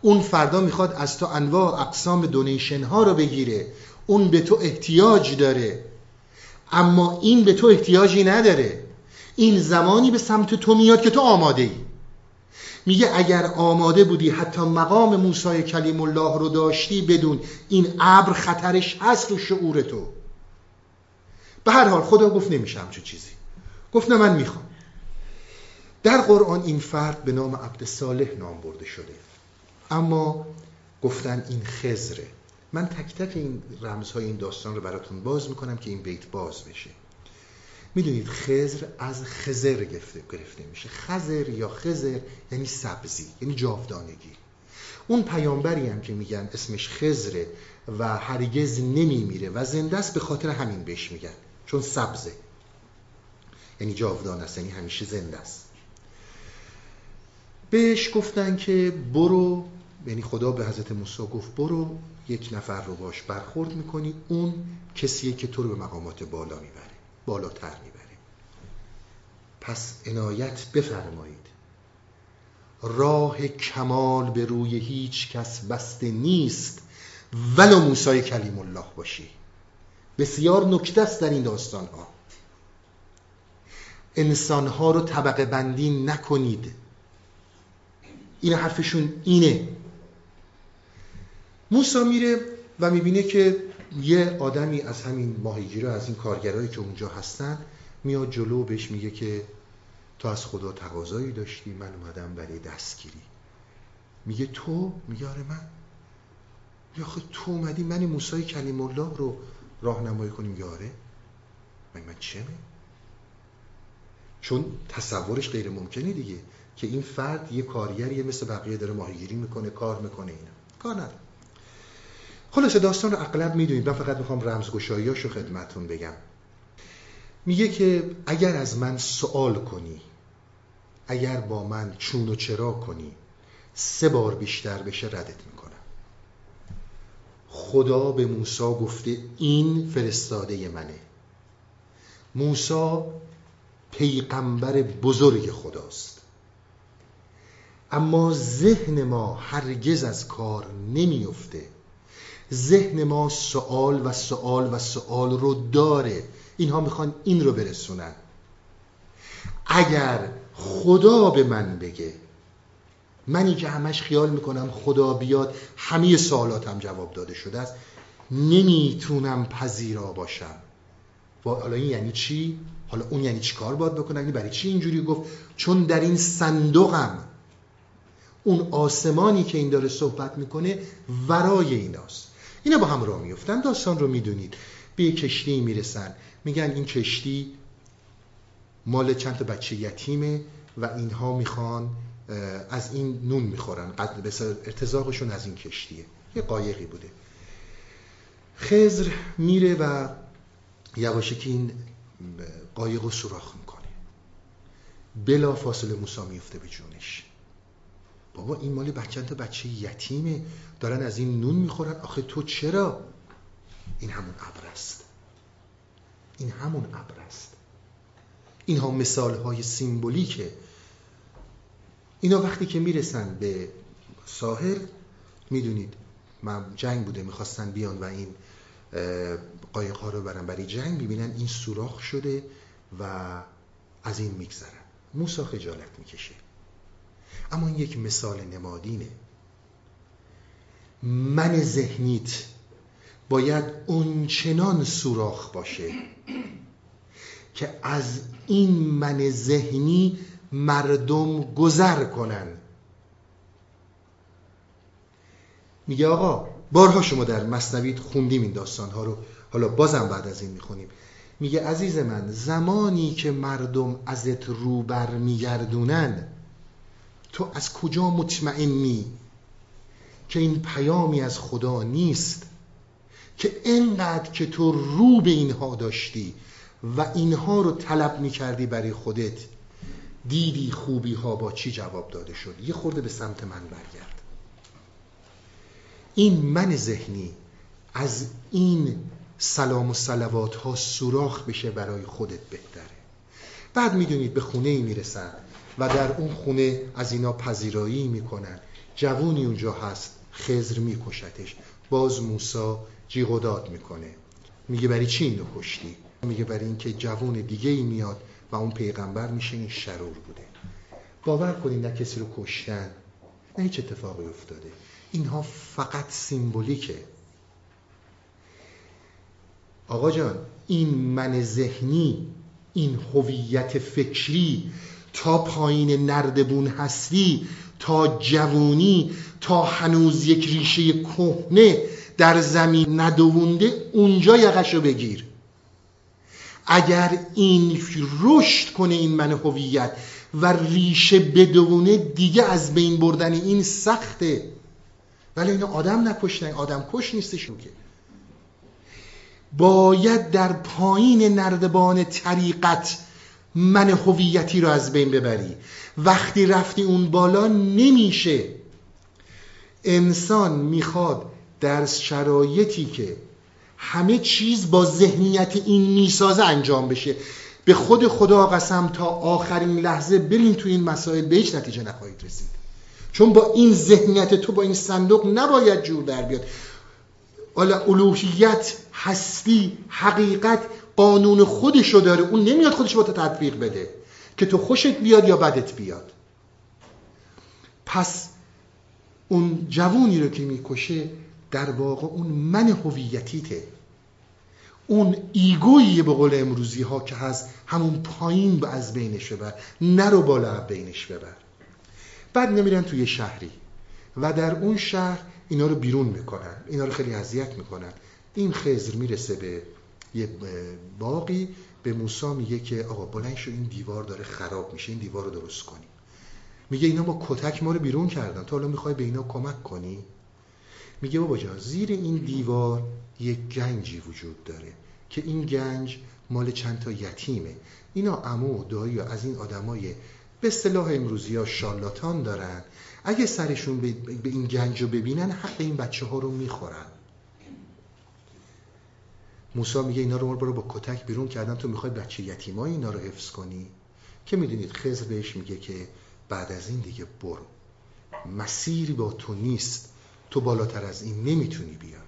[SPEAKER 1] اون فردا می‌خواد از تو انواع اقسام دونیشن ها رو بگیره. اون به تو احتیاج داره. اما این به تو احتیاجی نداره. این زمانی به سمت تو میاد که تو آماده ای میگه اگر آماده بودی حتی مقام موسی کلیم الله رو داشتی بدون این ابر خطرش هست رو شعور تو. به هر حال خدا گفت نمیشه همچون چیزی. گفت نه من می‌خوام. در قرآن این فرد به نام عبد صالح نام برده شده. اما گفتن این خزره من تک تک این رمزهای این داستان رو براتون باز می‌کنم که این بیت باز بشه. می‌دونید خزر از خزر گرفته, گرفته میشه. خزر یا خزر یعنی سبزی یعنی جاودانگی. اون پیامبری هم که میگن اسمش خزره و هرگز نمیمیره و زنده است به خاطر همین بهش میگن. چون سبزه. یعنی جاودان است یعنی همیشه زنده است. بهش گفتن که برو یعنی خدا به حضرت موسی گفت برو یک نفر رو باش برخورد می‌کنی اون کسیه که تو رو به مقامات بالا می‌بره. بالاتر می‌بره پس عنایت بفرمایید. راه کمال به روی هیچ کس بسته نیست ولو موسی کلیم الله باشی. بسیار نکته است در این داستان ها انسان ها رو طبقه بندی نکنید. این حرفشون اینه. موسا میره و می‌بینه که یه آدمی از همین ماهیگیرا از این کارگرایی که اونجا هستن میاد جلو بهش میگه که تو از خدا تقاضایی داشتی من اومدم برای دستگیری. میگه تو؟ میگه آره من. یا خود تو اومدی من موسی کلیم الله رو راهنمایی کنیم. یاره من من چمه؟ چون تصورش غیر ممکنه دیگه که این فرد یه کارگریه مثل بقیه داره ماهیگیری می‌کنه کار می‌کنه اینا. کار نداره. خلاصه داستان رو اغلب می‌دونید. من فقط می‌خوام رمزگشاییاشو خدمتون بگم. میگه که اگر از من سوال کنی اگر با من چون و چرا کنی سه بار بیشتر بشه ردت می‌کنم. خدا به موسی گفته این فرستاده منه. موسی پیغمبر بزرگ خداست. اما ذهن ما هرگز از کار نمیفته ذهن ما سوال و سوال و سوال رو داره اینها می‌خوان این رو برسونن اگر خدا به من بگه منی که همش خیال می‌کنم خدا بیاد همه سوالاتم جواب داده شده است نمی‌تونم پذیرا باشم حالا این یعنی چی؟ حالا اون یعنی چی کار باید بکنم؟ یعنی برای چی اینجوری گفت؟ چون در این صندوقم اون آسمانی که این داره صحبت می‌کنه ورای ایناست اینا با هم راه میفتن داستان رو می‌دونید. به یک کشتی می‌رسن. میگن این کشتی مال چند تا بچه یتیمه و اینها می‌خوان از این نون می‌خورن. ارتزاقشون از این کشتیه. یه قایقی بوده. خزر میره و یواشکی این قایق رو سوراخ می‌کنه. بلا فاصله موسا میفته به جونش. بابا این مال بچه تا بچه یتیمه. دارن از این نون می‌خورن. آخه تو چرا؟ این همون ابر است این همون ابر است اینها مثال های سیمبولیکه. اینا وقتی که می‌رسن به ساحل می‌دونید جنگ بوده می‌خواستن بیان و این قایق ها رو برن. برای جنگ می‌بینن این سوراخ شده و از این میگذرن. موسا خجالت می‌کشه. اما یک مثال نمادینه. من ذهنیت باید اونچنان سوراخ باشه که از این من ذهنی مردم گذر کنن. میگه آقا بارها شما در مصنوید خوندیم این داستان ها رو. حالا بازم بعد از این می‌خونیم. میگه عزیز من زمانی که مردم ازت رو بر میگردونن تو از کجا مطمئنی که این پیامی از خدا نیست که انقدر که تو رو به اینها داشتی و اینها رو طلب می‌کردی برای خودت؟ دیدی خوبی ها با چی جواب داده شد؟ یه خورده به سمت من برگرد. این من ذهنی از این سلام و سلوات ها سوراخ بشه برای خودت بهتره. بعد می‌دونید به خونه ای می‌رسن و در اون خونه از اینا پذیرایی می‌کنن. جوونی اونجا هست خزر میکشتش. باز موسا جیغ می‌کنه. میگه برای چی اینو کشتی؟ میگه برای اینکه جوون دیگه ای میاد و اون پیغمبر میشه این شرور بوده. باور کنید نه کسی رو کشتن نه هیچ اتفاقی افتاده. اینها فقط سیمبولیکه. آقا جان این من ذهنی این هویت فکری تا پایین نردبون هستی تا جوونی تا هنوز یک ریشه کهنه در زمین ندوونده اونجا یقشو بگیر. اگر این رشد کنه این من هویت و ریشه بدونه دیگه از بین بردن این سخته. ولی اینو آدم نکشتن آدم کش نیستش که. باید در پایین نردبان طریقت من هویتی رو از بین ببری. وقتی رفتی اون بالا نمیشه. انسان می‌خواد در شرایطی که همه چیز با ذهنیت این می‌سازه انجام بشه. به خود خدا قسم تا آخرین لحظه برین تو این مسائل به هیچ نتیجه نخواهید رسید. چون با این ذهنیت تو با این صندوق نباید جور در بیاد. الوهیت هستی حقیقت قانون خودشو داره اون نمیاد خودش با تو تطبیق بده که تو خوشت بیاد یا بدت بیاد. پس اون جوونی رو که می‌کشه در واقع اون من هویتیته. اون ایگویی به قول امروزی ها که هست همون پایین به از بینش ببر نرو بالا بینش ببر. بعد نمیرن توی شهری و در اون شهر اینا رو بیرون می‌کنن اینا رو خیلی اذیت می‌کنن. این خزر می‌رسه به یه باقی به موسی میگه که آقا بلند شو این دیوار داره خراب میشه این دیوار رو درست کنی. میگه اینا با کتک ما رو بیرون کردن. تو حالا می‌خوای به اینا کمک کنی؟ میگه بابا جان زیر این دیوار یک گنجی وجود داره که این گنج مال چند تا یتیمه. اینا عمو و دایی از این آدمای به اصطلاح امروزی ها شالاتان دارن. اگه سرشون به این گنج رو ببینن حق این بچه ها رو می‌خورن. موسی میگه اینا رو برو با کتک بیرون کردن تو می‌خوای بچه یتیمای اینا رو حفظ کنی؟ که می‌دونید خزر بهش میگه که بعد از این دیگه برو. مسیری با تو نیست. تو بالاتر از این نمی‌تونی بیا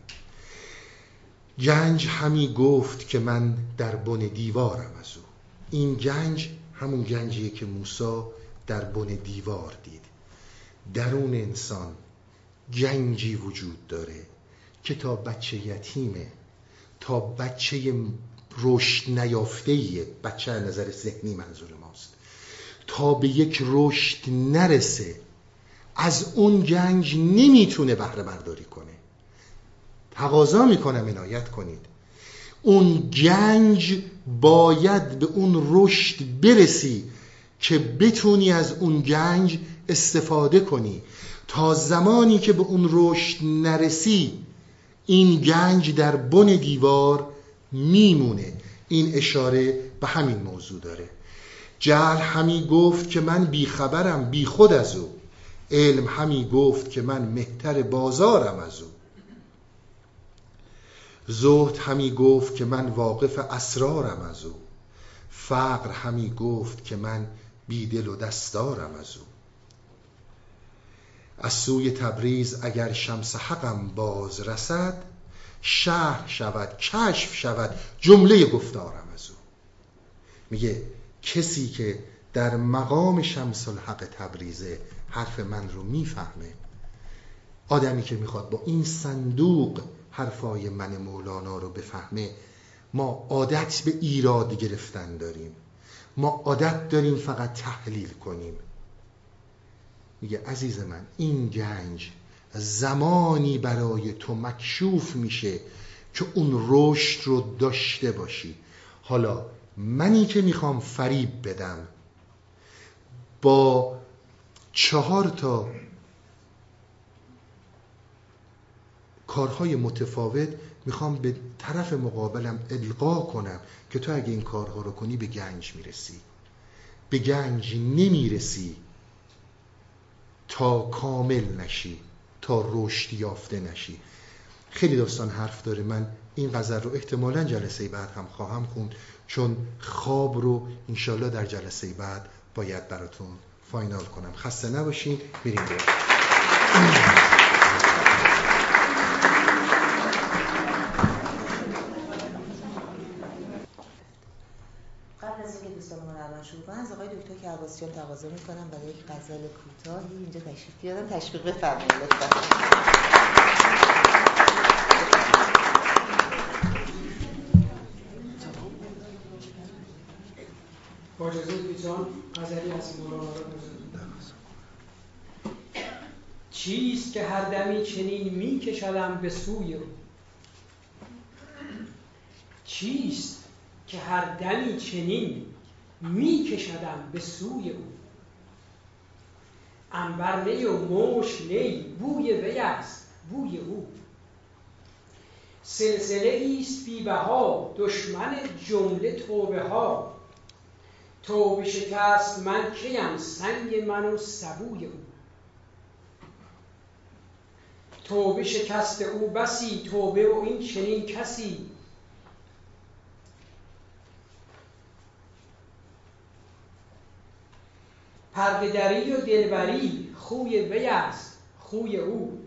[SPEAKER 1] گنج همی گفت که من در بن دیوارم از او. این گنج همون گنجیه که موسی در بن دیوار دید. درون انسان گنجی وجود داره که تا بچه یتیمه تا بچه رشد نیافته بچه نظر ذهنی منظور ماست. تا به یک رشد نرسه از اون گنج نمی‌تونه بهره برداری کنه. تقاضا می‌کنم عنایت کنید. اون گنج باید به اون رشد برسی که بتونی از اون گنج استفاده کنی. تا زمانی که به اون رشد نرسی این گنج در بن دیوار میمونه. این اشاره به همین موضوع داره. جهل همی گفت که من بیخبرم بی خود از او. علم همی گفت که من مهتر بازارم از او. زهد همی گفت که من واقف اسرارم از او. فقر همی گفت که من بیدل و دستارم از او. از سوی تبریز اگر شمس حقم باز رسد شهر شود کشف شود جمله گفتارم از او. میگه کسی که در مقام شمس الحق تبریزه حرف من رو می‌فهمه آدمی که می‌خواد با این صندوق حرفای من مولانا رو بفهمه ما عادت به ایراد گرفتن داریم. ما عادت داریم فقط تحلیل کنیم. میگه عزیز من این گنج زمانی برای تو مکشوف میشه که اون رشد رو داشته باشی. حالا منی که می‌خوام فریب بدم با چهار تا کارهای متفاوت می‌خوام به طرف مقابلم القا کنم که تو اگه این کارها رو کنی به گنج می‌رسی. به گنج نمی‌رسی. تا کامل نشی تا رشد یافته نشی. خیلی داستان حرف داره من این غزل رو احتمالا جلسه بعد هم خواهم خوند چون خواب رو انشالله در جلسه بعد باید براتون فاینال کنم. خسته نباشین بریم بریم
[SPEAKER 2] قبل از اینکه دوستان من الان شروع کنن از آقای کرباسیان تقاضا می‌کنم برای یک غزل کوتاهی اینجا تشریف بیارن. تشویق بفرمایید لطفا.
[SPEAKER 3] با اجازه بیجان غزلی از مولانا چیست که هر دمی چنین می کشدم به سوی او؟ چیست که هر دمی چنین می کشدم به سوی او. انبر نی و موش نی بوی وی است بوی او. سلسله است بی بها دشمن جمله توبه ها. توبه شکست من کیم سنگ من و سبوی او. توبه شکست او بسی توبه و این چنین کسی. پردهدری و دلبری خوی وی است خوی او.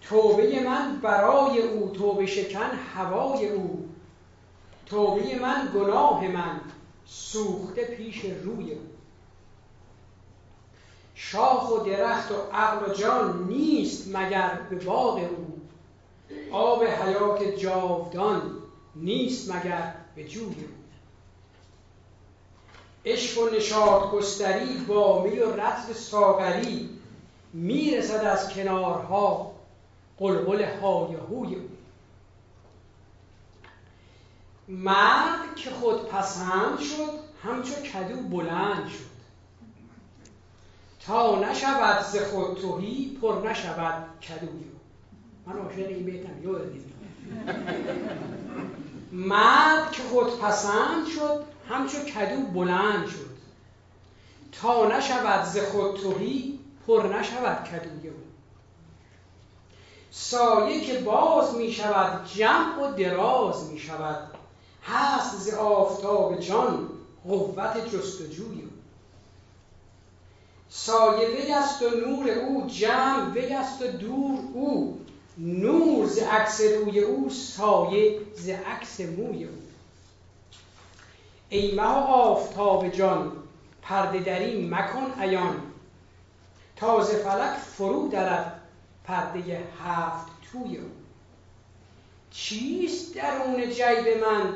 [SPEAKER 3] توبه من برای او توبه شکن هوای او. توبه من گناه من سوخته پیش روی او. شاخ و درخت و عقل و جان نیست مگر به باغ او. آب حیات جاودان نیست مگر به جوی او. عشق و نشاط گستری با می و رطل ساغری می‌رسد از کنارها قلقل های هوی او. مرد که خود پسند شد همچو کدو بلند شد. تا نشود ز خود توهی پر نشود کدوی من عاشق این بیتم یادم مرد که خود پسند شد همچو کدو بلند شد. تا نشود ز خود توهی پر نشود کدوی او سایه که باز می شود جمع و دراز می شود. هست ز آفتاب جان قوت جستجوی او. سایه وی و نور او جمع وی و دور او. نور ز عکس روی او سایه ز عکس موی او. ای مه آفتاب جان پرده دری مکن عیان. تا ز فلک فرو درد پرده هفت توی او. چیست درون جیب من؟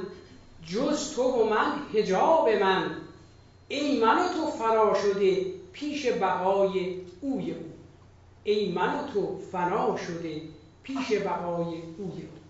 [SPEAKER 3] جز تو و من حجاب من. ای من و تو فنا شده پیش بقای اوی او. ای من و تو فنا شده پیش بقای اوی او.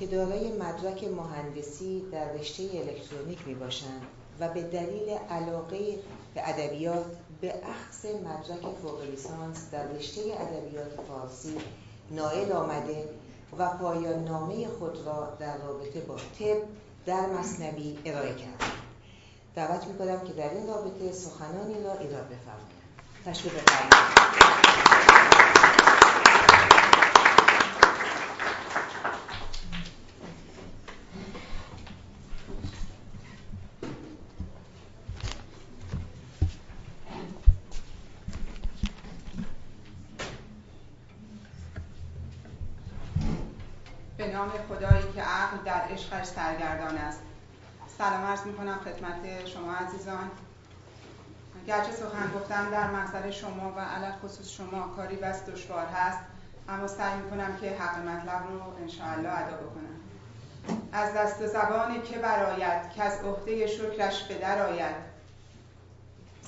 [SPEAKER 2] که دارای مدرک مهندسی در رشته الکترونیک می باشند و به دلیل علاقه به ادبیات به اخذ مدرک فوق لیسانس در رشته ادبیات فارسی نائل آمده و پایان نامه خود را در رابطه با طب در مصنوی ارائه کرد. دعوت می‌کنم که در این رابطه سخنانی را ایراد بفرمایند تشریف بفرمایید.
[SPEAKER 4] نام خدایی که عقل در عشقش سرگردان است. سلام عرض می کنم خدمت شما عزیزان. گرچه سخن گفتم در محضر شما و علت خصوص شما کاری بس دشوار هست اما سعی می کنم که حق مطلب رو انشاءالله ادا بکنم. از دست زبان که براید که از عهده شکرش به در آید.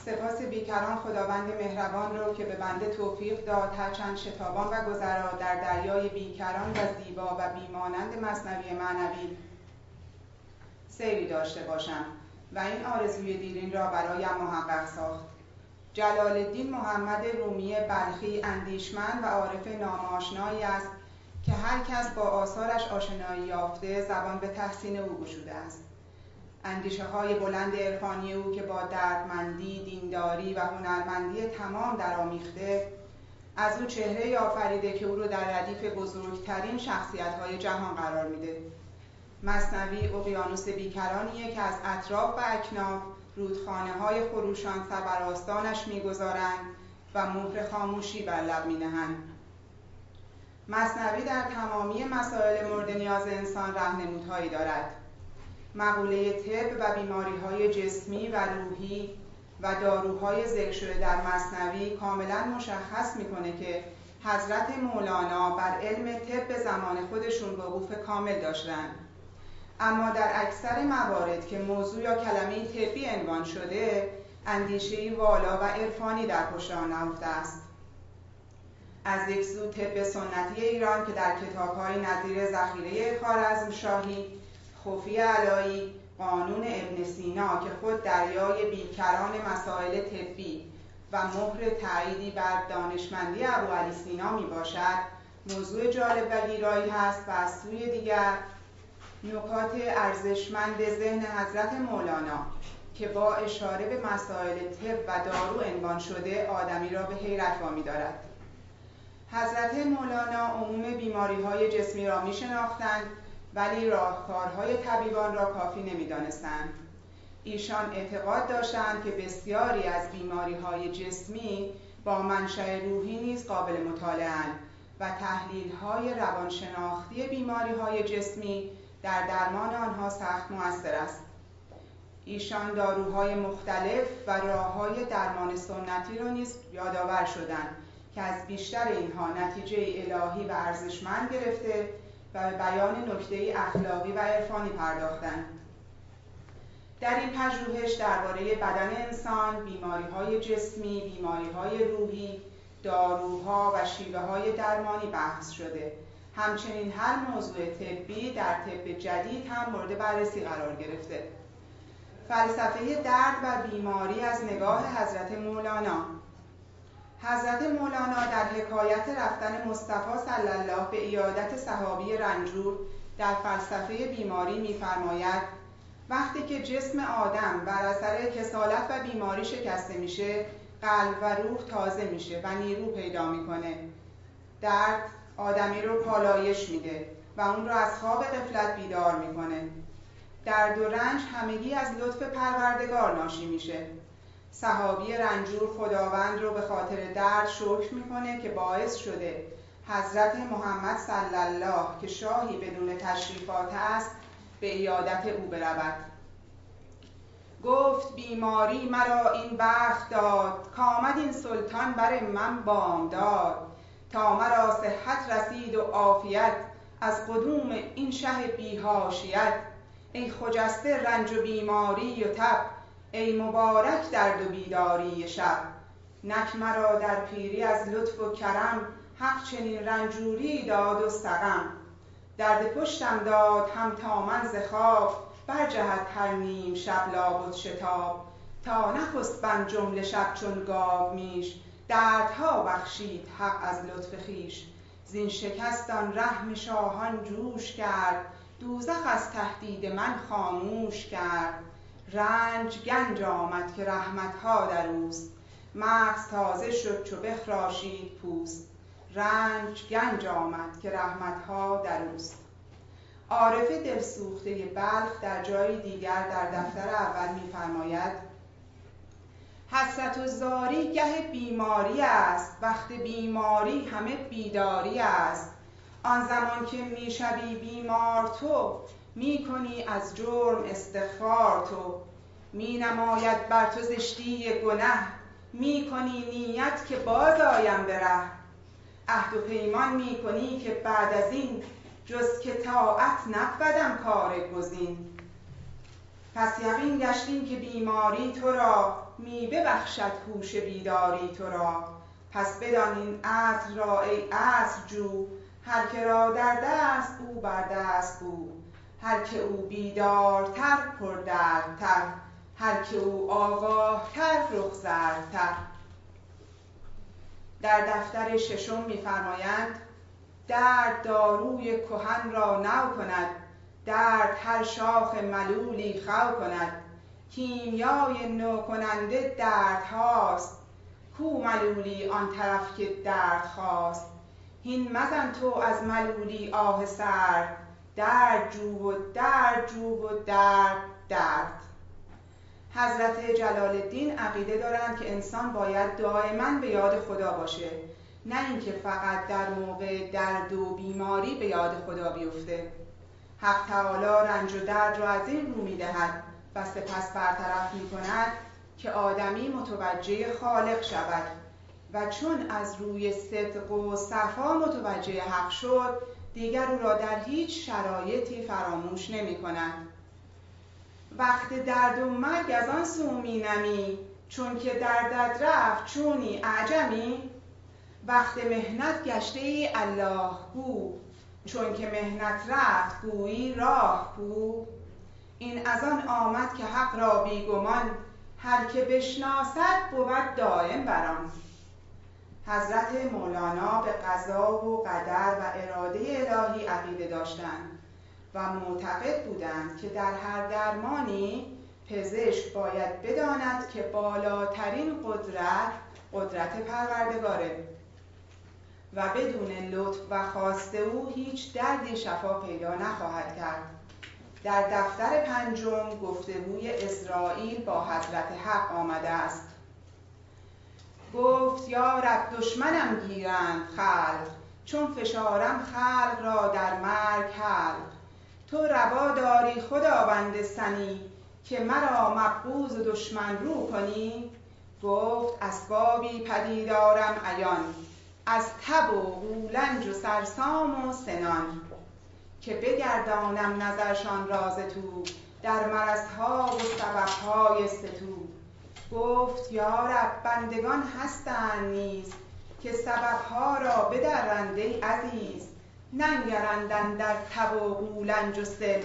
[SPEAKER 4] سپاس بیکران خداوند مهربان رو که به بنده توفیق داد. هرچند شتابان و گذرا در دریای بیکران و زیبا و بیمانند مصنوی معنوی سیری داشته باشم و این آرزوی دیرین را برایم محقق ساخت. جلال الدین محمد رومی بلخی اندیشمند و عارف ناماشنایی است که هر کس با آثارش آشنایی یافته زبان به تحسین او گشوده است. اندیشه های بلند عرفانی او که با دردمندی، دینداری و هنرمندی تمام درآمیخته از او چهره آفریده که او رو در ردیف بزرگترین شخصیت های جهان قرار میده. مصنوی اقیانوس بیکرانیه که از اطراف و اکناف رودخانه های خروشان سر می‌گذارند و مهر خاموشی بر لب مینهند. مصنوی در تمامی مسائل مورد نیاز انسان رهنمودهایی دارد. مقوله طب و بیماری های جسمی و روحی و داروهای ذکر شده در مصنوی کاملا مشخص می‌کنه که حضرت مولانا بر علم طب زمان خودشون وقوف کامل داشتن. اما در اکثر موارد که موضوع یا کلمه طبی عنوان شده اندیشه والا و عرفانی در پشت آن نهفته است. از یک سو طب سنتی ایران که در کتابهای نظیر ذخیره شاهی خوفی علایی قانون ابن سینا که خود دریای بیکران مسائل طبی و مهر تعییدی بر دانشمندی ابو علی سینا می باشد موضوع جالب و گیرایی هست و از سوی دیگر نکات ارزشمند ذهن حضرت مولانا که با اشاره به مسائل طب و دارو عنوان شده آدمی را به حیرت وامی دارد. حضرت مولانا عموم بیماری های جسمی را می شناختند ولی راهکارهای طبیبان را کافی نمی‌دانستند. ایشان اعتقاد داشتند که بسیاری از بیماری های جسمی با منشأ روحی نیز قابل مطالعه و تحلیل های روانشناختی بیماری های جسمی در درمان آنها سخت موثر است. ایشان داروهای مختلف و راه های درمان سنتی را نیز یادآور شدند که از بیشتر اینها نتیجه الهی و ارزشمند گرفته و به بیان نکته اخلاقی و عرفانی پرداختند در این پژوهش درباره بدن انسان، بیماری های جسمی، بیماری های روحی، داروها و شیوه های درمانی بحث شده. همچنین هر موضوع طبی در طب جدید هم مورد بررسی قرار گرفته. فلسفه درد و بیماری از نگاه حضرت مولانا حضرت مولانا در حکایت رفتن مصطفی صلی الله به ایادت صحابی رنجور در فلسفه بیماری میفرماید وقتی که جسم آدم بر اثر کسالت و بیماری شکسته میشه قلب و روح تازه میشه و نیرو پیدا می‌کنه. درد آدمی رو پالایش میده و اون رو از خواب قفلت بیدار می‌کنه. درد و رنج همگی از لطف پروردگار ناشی میشه. صحابی رنجور خداوند رو به خاطر درد شکر می‌کنه که باعث شده حضرت محمد صلی الله که شاهی بدون تشریفات است به ایادت او برود. گفت بیماری مرا این بخت داد کامد این سلطان بر من بام داد. تا مرا صحت رسید و عافیت از قدوم این شه بیهاشیت. ای خجسته رنج و بیماری و تب ای مبارک درد و بیداری شب. نک مرا در پیری از لطف و کرم حق چنین رنجوری داد و سقم. درد پشتم داد هم تا من ز خواب برجهد هر نیم شب لابد شتاب. تا نخست بن جمله شب چون گاو میش دردها بخشید حق از لطف خویش. زین شکست آن رحم شاهان جوش کرد دوزخ از تهدید من خاموش کرد. رنج گنج آمد که رحمتها در اوست. مغز تازه شد چو بخراشید پوست. رنج گنج آمد که رحمتها در اوست. عارف دلسوخته بلخ در جای دیگر در دفتر اول میفرماید حسرت و زاری گه بیماری است وقت بیماری همه بیداری است. آن زمان که می‌شوی بیمار تو می‌کنی از جرم استغفار تو. می نماید بر تو زشتی گنه. می‌کنی نیت که باز آیم به ره. عهد و پیمان می‌کنی که بعد از این جز که طاعت نبودم کار گزین. پس یقین گشتیم که بیماری تو را می ببخشد هوش بیداری تو را. پس بدان این عصر را ای عصر جو. هر که را در دست او بر دست او هر که او بیدارتر پردردتر هر که او آگاهتر رخ زردتر در دفتر ششم میفرمایند درد داروی کهن را نو کند درد هر شاخ ملولی خو کند. کیمیای نو کننده دردهاست کو ملولی آن طرف که درد خواست. هین مزن تو از ملولی آه سرد درد جو و درد جو و درد درد. حضرت جلال الدین عقیده دارند که انسان باید دائما به یاد خدا باشه نه اینکه فقط در موقع درد و بیماری به یاد خدا بیفته. حق تعالی رنج و درد را از این رو می‌دهد و سپس برطرف می کند که آدمی متوجه خالق شود. و چون از روی صدق و صفا متوجه حق شد دیگر او را در هیچ شرایطی فراموش نمی کند. وقت درد و مرگ از آن سو می نمی چون که دردت رفت چونی اعجمی. وقت مهنت گشته ای الله گو چون که مهنت رفت گویی راه کو. این از آن آمد که حق را بیگمان هر که بشناسد بود دائم بران حضرت مولانا به قضا و قدر و اراده الهی عقیده داشتند و معتقد بودند که در هر درمانی پزشک باید بداند که بالاترین قدرت قدرت پروردگاره و بدون لطف و خواست او هیچ دردی شفا پیدا نخواهد کرد. در دفتر پنجم گفتگوی اسرائیل با حضرت حق آمده است. گفت یا رب دشمنم گیرند خلق چون فشارم خلق را در مرگ حلق. تو روا داری خداوند سنی که مرا مبغوض و دشمن رو کنی؟ گفت اسبابی پدیدارم عیان از تب و قولنج و سرسام و سنان. که بگردانم نظرشان راز تو در مرضها و سببهای ستو. گفت یا رب بندگان هستند نیز که سببها را بدرند ای عزیز. ننگرند در تب و قولنج و سل.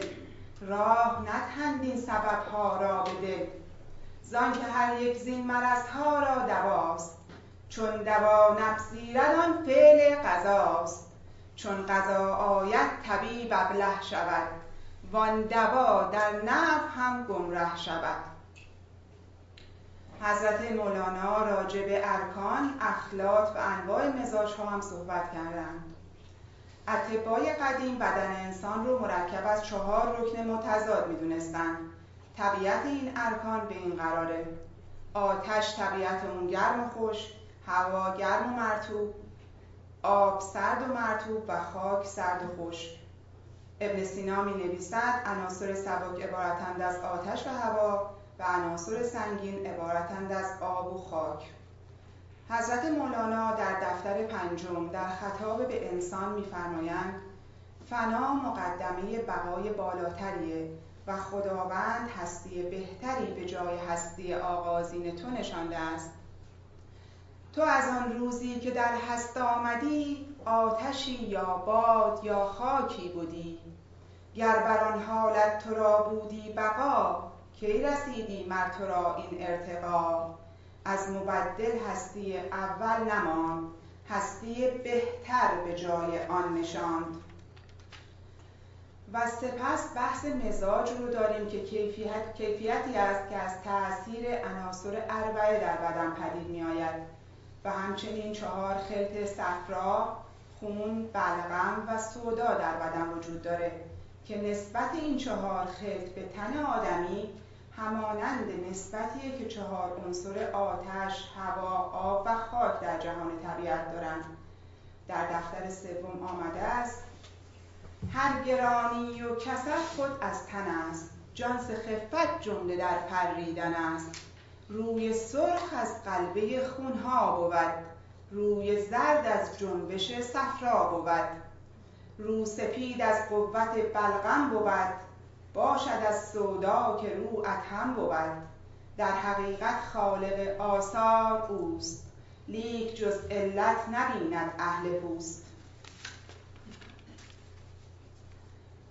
[SPEAKER 4] راه ندهند این سببها را به دل زانکه هر یک زین مرضها را دواست. چون دوا نپذیرد آن فعل قضاست. چون قضا آید طبیب ابله شود. وان دوا در نفع هم گمره شود. حضرت مولانا راجع به ارکان اخلاق و انواع مزاج ها هم صحبت کردند. اطبای قدیم بدن انسان رو مرکب از چهار رکن متضاد می‌دونستند طبیعت این ارکان به این قراره. آتش طبیعت اون گرم و خوش هوا گرم و مرتوب آب سرد و مرتوب و خاک سرد و خوش. ابن سینا می نویسد عناصر سبک عبارتند از آتش و هوا و عناصر سنگین عبارتند از آب و خاک. حضرت مولانا در دفتر پنجم در خطاب به انسان میفرمایند فنا مقدمه بقای بالاتریه و خداوند هستی بهتری به جای هستی آغازین تو نشانده است. تو از آن روزی که در هست آمدی آتشی یا باد یا خاکی بودی. گر بر آن حالت تو را بودی بقا کی رسیدی مر تو را این ارتقا؟ از مبدل هستی اول نماند هستی بهتر به جای آن نشاند. و سپس بحث مزاج رو داریم که کیفیت، کیفیتی است که از تاثیر عناصر اربعه در بدن پدید می آید و همچنین چهار خلط صفرا، خون، بلغم و سودا در بدن وجود داره که نسبت این چهار خلط به تن آدمی همانند نسبتیه که چهار عنصر آتش، هوا، آب و خاک در جهان طبیعت دارند. در دفتر سوم آمده است هر گرانی و کسر خود از تن است جانس خفت جمله در پریدن است روی سرخ از قلبه خونها بود روی زرد از جنبش صفرا بود رو سپید از قوت بلغم بود باشد از سودا که رو ادهم بود. در حقیقت خالق آثار اوست. لیک جز علت نبیند اهل پوست.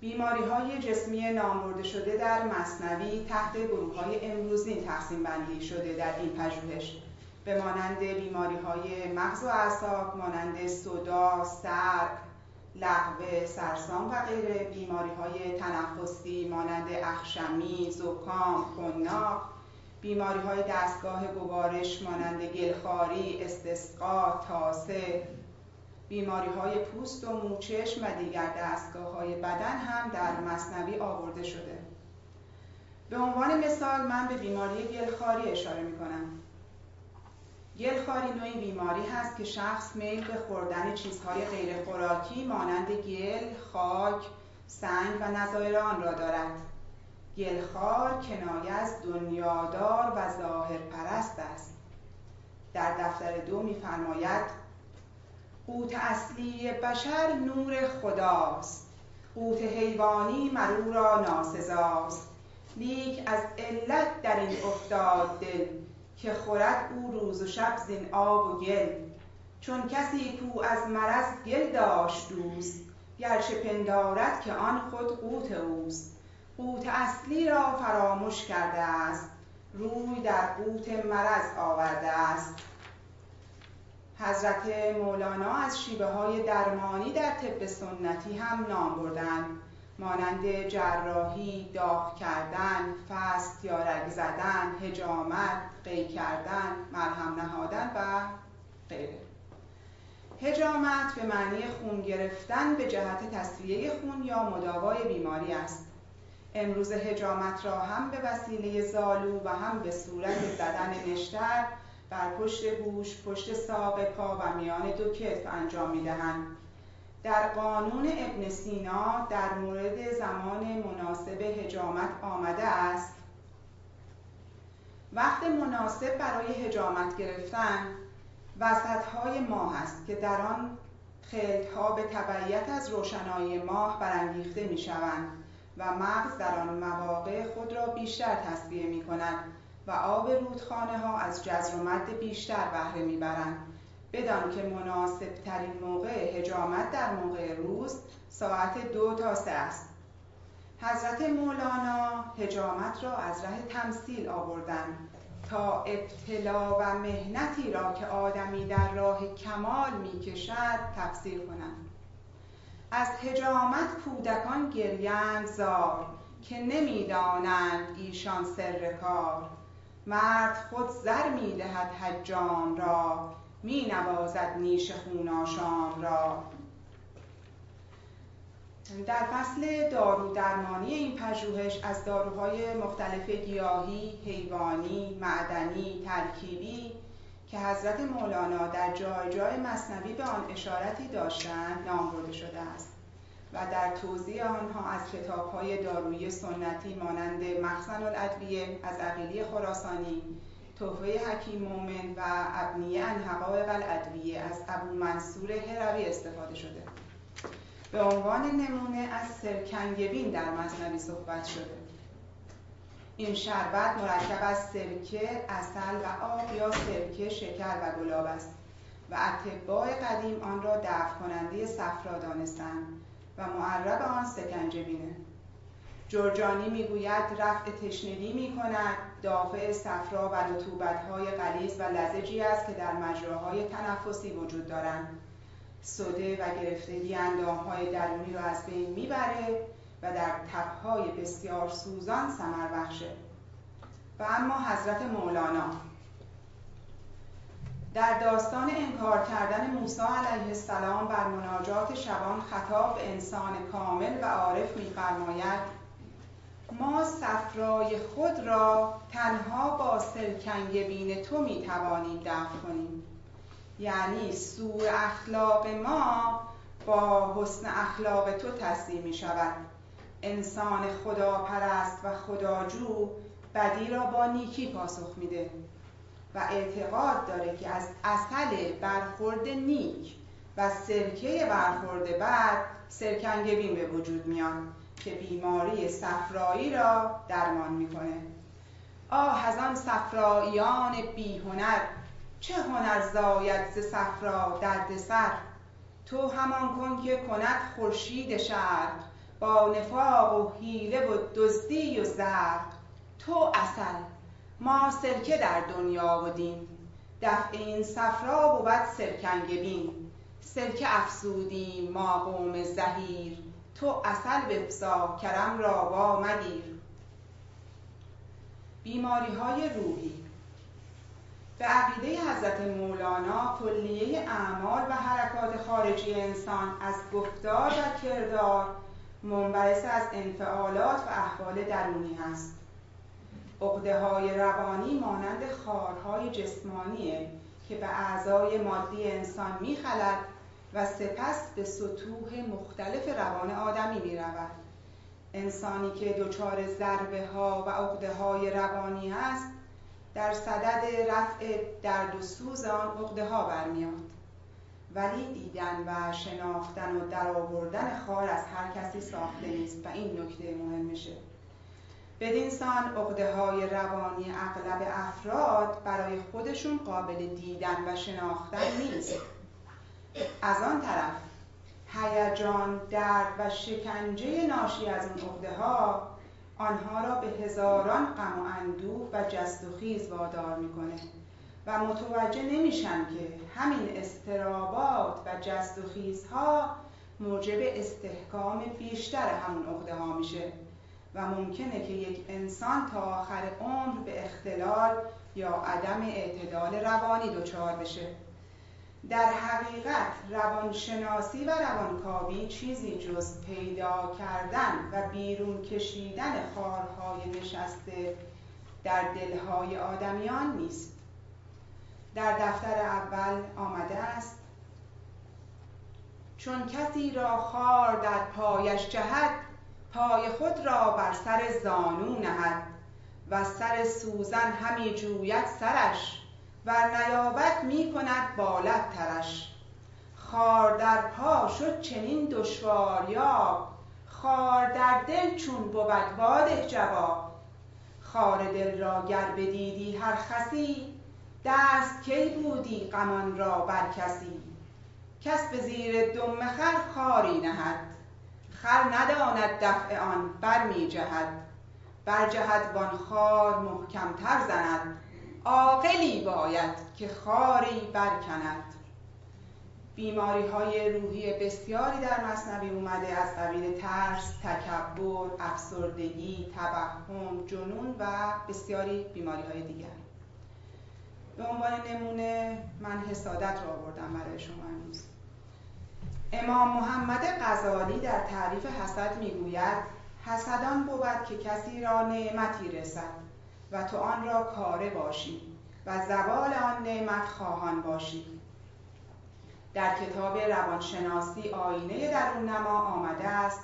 [SPEAKER 4] بیماری های جسمی نامبرده شده در مصنوی تحت گروه های امروزین تقسیم بندی شده در این پژوهش. به مانند بیماری های مغز و اعصاب مانند صدا، سرک، لغوه، سرسام و غیره. بیماری های تنفسی مانند اخشمی، زکام، کناق. بیماری های دستگاه گوارش مانند گلخاری، استسقا، تاسه. بیماری های پوست و موچشم و دیگر دستگاه های بدن هم در مصنوی آورده شده. به عنوان مثال من به بیماری گلخاری اشاره می کنم گلخاری نوعی بیماری هست که شخص میل به خوردن چیزهای غیر خوراکی مانند گل، خاک، سنگ و نظایر آن را دارد. گلخار کنایه از دنیادار و ظاهر پرست است. در دفتر دو میفرماید قوت اصلی بشر نور خداست. قوت حیوانی مرو را ناسزاست. لیک از علت در این افتاد دل. که خورد او روز و شب زین آب و گل. چون کسی کو از مرض گل داشت دوست گرچه پندارد که آن خود قوت اوست. قوت اصلی را فراموش کرده است روی در قوت مرض آورده است. حضرت مولانا از شیبه های درمانی در طب سنتی هم نام بردن مانند جراحی، داغ کردن، فست یا رگ زدن، هجامت، قی کردن، مرهم نهادن و غیره هجامت به معنی خون گرفتن به جهت تصفیه خون یا مداوای بیماری است امروز هجامت را هم به وسیله زالو و هم به صورت زدن نشتر بر پشت گوش، پشت ساق پا و میان دو کتف انجام می‌دهند. در قانون ابن سینا در مورد زمان مناسب هجامت آمده است. وقت مناسب برای هجامت گرفتن وسطهای ماه است که در آن خلطها به تبعیت از روشنایی ماه برانگیخته می شوند و مغز در آن مواقع خود را بیشتر تصویه می کند و آب رودخانه ها از جزر و مد بیشتر بهره می‌برند. بدان که مناسب ترین موقع هجامت در موقع روز ساعت دو تا سه است. حضرت مولانا هجامت را از ره تمثیل آوردن تا ابتلا و مهنتی را که آدمی در راه کمال می‌کشد تفسیر کنند. از هجامت کودکان گریند زار که نمی‌دانند ایشان سر کار. مرد خود زر می دهد حجام را می نوازد نیش خوناشام را در فصل دارو درمانی این پژوهش از داروهای مختلف گیاهی، حیوانی، معدنی، ترکیبی که حضرت مولانا در جای جای مصنوی به آن اشارتی داشتند نام برده شده است. و در توضیح آنها از های دارویی سنتی مانند مخزن الادویه از عقیلی خراسانی توفه حکیم مومن و ابنیه ان حقایق الادویه از ابو منصور هروی استفاده شده. به عنوان نمونه از سرکنگبین در مصنوی صحبت شده. این شربت مرکب از سرکه، اصل و آب یا سرکه، شکر و گلاب است و اتباع قدیم آن را دفع کننده صفرا دانستند و معرب آن سکنجبینه جرجانی می‌گوید رفع تشنگی می کند دافع صفرا و رطوبت‌های غلیظ و لزجی است که در مجراهای تنفسی وجود دارند. صده و گرفتگی اندامهای درونی را از بین می‌بره و در تبهای بسیار سوزان سمر بخشه. و اما حضرت مولانا در داستان انکار کردن موسی علیه السلام بر مناجات شبان خطاب انسان کامل و عارف میفرماید ما صفرای خود را تنها با سلکنگ بین تو می‌توانیم دفع کنیم. یعنی سوء اخلاق ما با حسن اخلاق تو تصدیم می شود انسان خدا پرست و خداجو بدی را با نیکی پاسخ میده و اعتقاد داره که از اصل برخورد نیک و سرکه برخورد بد سرکنگبین به وجود میاد. که بیماری صفرایی را درمان می‌کنه. آه از آن صفراییان بیهنر چه هنر زاید ز صفرا دردسر؟ تو همان کن که کند خورشید شرق با نفاق و حیله و دزدی و زرق تو اصل ما سرکه در دنیا و دین دفع این صفرا بود سرکنگ بین. سرکه افسودیم ما قوم زهیر. تو اصل بفزا کرم را وا مگیر. بیماری های روحی. به عقیده حضرت مولانا کلیه اعمال و حرکات خارجی انسان از گفتار و کردار منبعث از انفعالات و احوال درونی است. عقده های روانی مانند خارهای جسمانیه که به اعضای مادی انسان میخلد و سپس به سطوح مختلف روان آدمی می رود. انسانی که دچار ضربه ها و عقده های روانی است در صدد رفع درد و سوز آن عقده ها برمیاد ولی دیدن و شناختن و درآوردن خار از هر کسی ساخته نیست و این نکته مهمشه بدین سان عقده های روانی اغلب افراد برای خودشون قابل دیدن و شناختن نیست. از آن طرف هیجان درد و شکنجه ناشی از اون عقده ها آنها را به هزاران غم و اندوه و جست و خیز وادار می‌کنه و متوجه نمیشن که همین استرابات و جست و خیزها موجب استحکام بیشتر همون عقده ها میشه و ممکنه که یک انسان تا آخر عمر به اختلال یا عدم اعتدال روانی دچار بشه. در حقیقت روانشناسی و روانکاوی چیزی جز پیدا کردن و بیرون کشیدن خارهای نشسته در دلهای آدمیان نیست. در دفتر اول آمده است. چون کسی را خار در پایش جهد پای خود را بر سر زانو نهد و سر سوزن همی جوید سرش. و نیابت می کند بالت ترش. خار در پا شد چنین دشواریاب خار در دل چون بود واده جواب. خار دل را گر بدیدی هر خسی دست کی بودی غمان را بر کسی. کس به زیر دم خر خاری نهد. خر نداند دفع آن بر می جهد بر جهد وان خار محکمتر زند. عاقلی باید که خاری برکند. بیماری های روحی بسیاری در مصنوی اومده از قبیل ترس، تکبر، افسردگی، توهم، جنون و بسیاری بیماری های دیگر. به عنوان نمونه من حسادت را آوردم برای شما امروز. امام محمد غزالی در تعریف حسد می‌گوید حسدان بود که کسی را نعمتی رسد. و تو آن را کاره باشی و زوال آن نعمت خواهان باشی. در کتاب روانشناسی آینه درون نما آمده است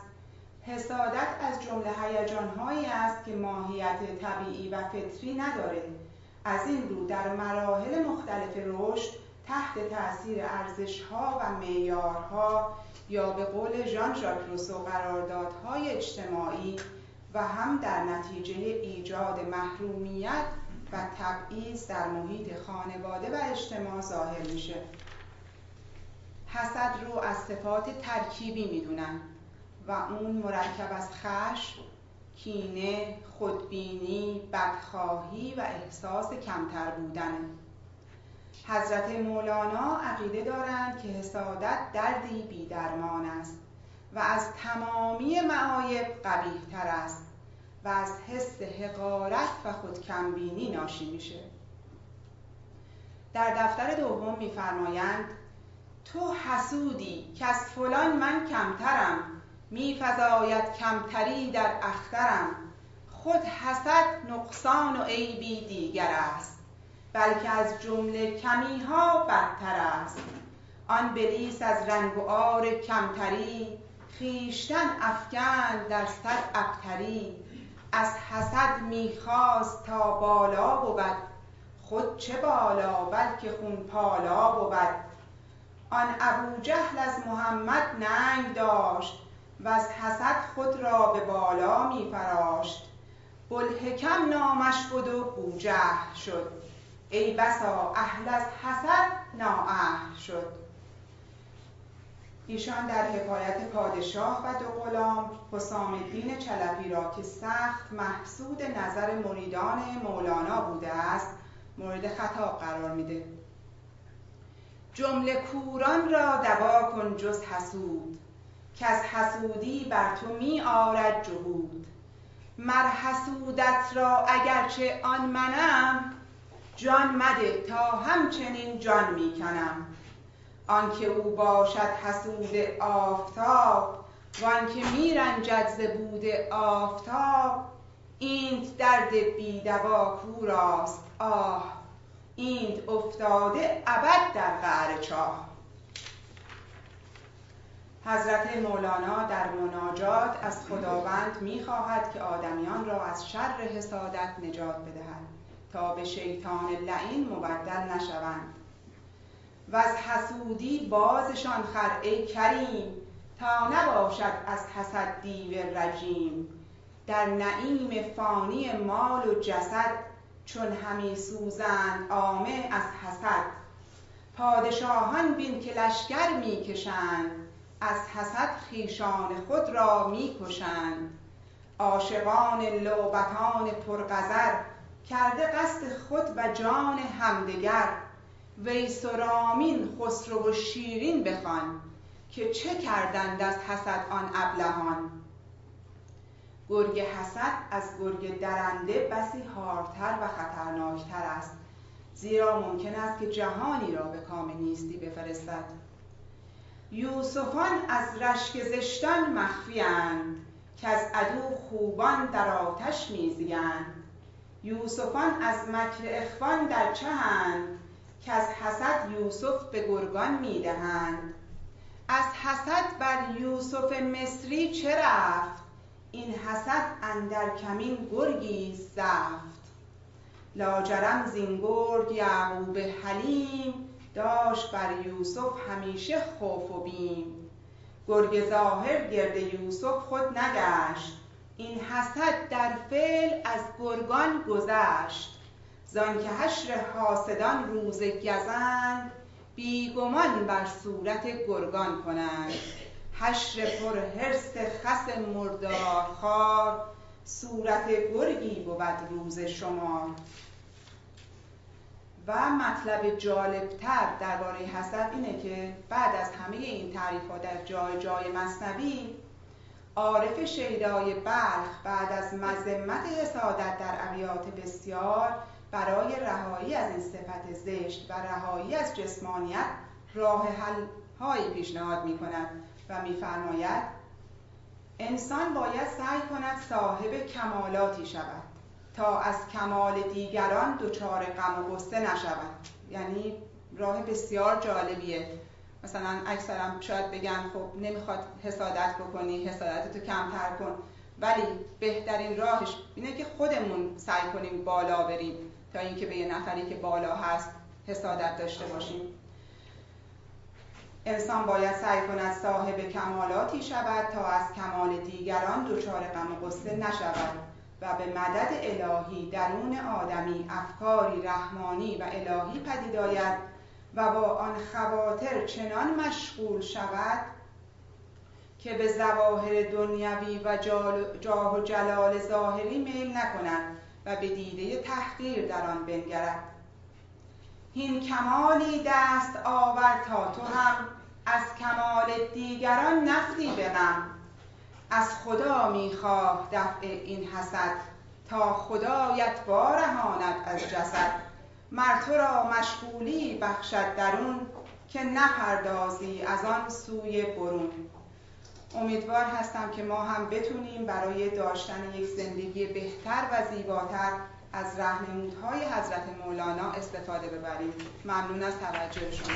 [SPEAKER 4] حسادت از جمله هیجانهایی است که ماهیت طبیعی و فطری نداره. از این رو در مراحل مختلف رشد تحت تاثیر ارزشها و معیارها یا به قول ژان ژاک روسو قراردادهای اجتماعی و هم در نتیجه ایجاد محرومیت و تبعیض در محیط خانواده و اجتماع ظاهر میشه. حسد رو از صفات ترکیبی می‌دونن و اون مرکب از خشم، کینه، خودبینی، بدخواهی و احساس کمتر بودن حضرت مولانا عقیده دارند که حسادت دردی بیدرمان است. و از تمامی معایب قبیه تر است و از حس حقارت و خودکمبینی ناشی میشه. در دفتر دوم میفرمایند تو حسودی که از فلان من کمترم میفزاید کمتری در اخترم. خود حسد نقصان و عیبی دیگر است بلکه از جمله کمی ها بدتر است. آن بلیس از رنگ و آر کمتری خیشتن افکن در صد ابتری از حسد می‌خواست تا بالا بود. خود چه بالا بلکه خون پالا بود. آن ابو جهل از محمد ننگ داشت و از حسد خود را به بالا میفراشت. بلحکم نامش بود و بوجهل شد. ای بسا اهل از حسد نااهل شد. ایشان در حکایت پادشاه و دو غلام حسام الدین چلپی را که سخت محسود نظر مریدان مولانا بوده است مورد خطاب قرار میده. جمله کوران را دوا کن جز حسود که از حسودی بر تو می آرد جهود. مر حسودت را اگرچه آن منم جان مده تا همچنین جان می‌کنم. آنکه او باشد حسود آفتاب وانکه میرنجد ز بود آفتاب اینت درد بیدوا کوراست آه اینت افتاده ابد در قعر چاه. حضرت مولانا در مناجات از خداوند می‌خواهد که آدمیان را از شر حسادت نجات بدهد تا به شیطان لعین مبدل نشوند. و از حسودی بازشان خر ای کریم تا نباشد از حسد دیو رجیم. در نعیم فانی مال و جسد چون همی سوزند عامه از حسد. پادشاهان بین که لشکر می‌کشند از حسد خیشان خود را می‌کشند عاشقان لعبتان پرغزر کرده قصد خود و جان همدگر. ویس و رامین خسرو و شیرین بخوان که چه کردند از حسد آن ابلهان. گرگ حسد از گرگ درنده بسی هارتر و خطرناکتر است زیرا ممکن است که جهانی را به کام نیستی بفرستد. یوسفان از رشک زشتان مخفیاند که از عدو خوبان در آتش میزیند یوسفان از مکر اخوان در چهند که از حسد یوسف به گرگان می‌دهند. از حسد بر یوسف مصری چه رفت؟ این حسد اندر کمین گرگی زفت لاجرم زین گرگ یعقوب حلیم داشت بر یوسف همیشه خوف و بیم. گرگ ظاهر گرد یوسف خود نگشت. این حسد در فعل از گرگان گذشت. زان که حشر حاسدان روز گزند بیگمان بر صورت گرگان کنند حشر پر حرس خس مردار صورت گرگی بود روز شما و مطلب جالبتر درباره حسد اینه که بعد از همه این تعریف ها در جای جای مصنوی عارف شیدای بلخ بعد از مذمت حسادت در ابیات بسیار برای رهایی از این صفت زشت و رهایی از جسمانیت راه حل هایی پیشنهاد می کند و میفرماید انسان باید سعی کند صاحب کمالاتی شود تا از کمال دیگران دچار غم و غصه نشود. یعنی راه بسیار جالبیه. مثلا اکثرا شاید بگن خب نمی‌خواد حسادت بکنی حسادتتو کمتر کن. ولی بهترین راهش اینه که خودمون سعی کنیم بالا بریم. تا اینکه به یه نفری که بالا هست حسادت داشته باشیم. انسان باید سعی کند صاحب کمالاتی شود تا از کمال دیگران دچار غم و غصه نشود و به مدد الهی درون آدمی افکاری رحمانی و الهی پدید آید و با آن خواطر چنان مشغول شود که به ظواهر دنیوی و جاه و جلال ظاهری میل نکند. و به دیده تحقیر در آن بنگرد. هین کمالی دست آور تا تو هم از کمال دیگران نفتی به از خدا می‌خواه دفع این حسد تا خدایت بارهاند از جسد. مر تو را مشغولی بخشد درون که نپردازی از آن سوی برون. امیدوار هستم که ما هم بتونیم برای داشتن یک زندگی بهتر و زیباتر از رهنمودهای حضرت مولانا استفاده ببریم. ممنون از توجه شما.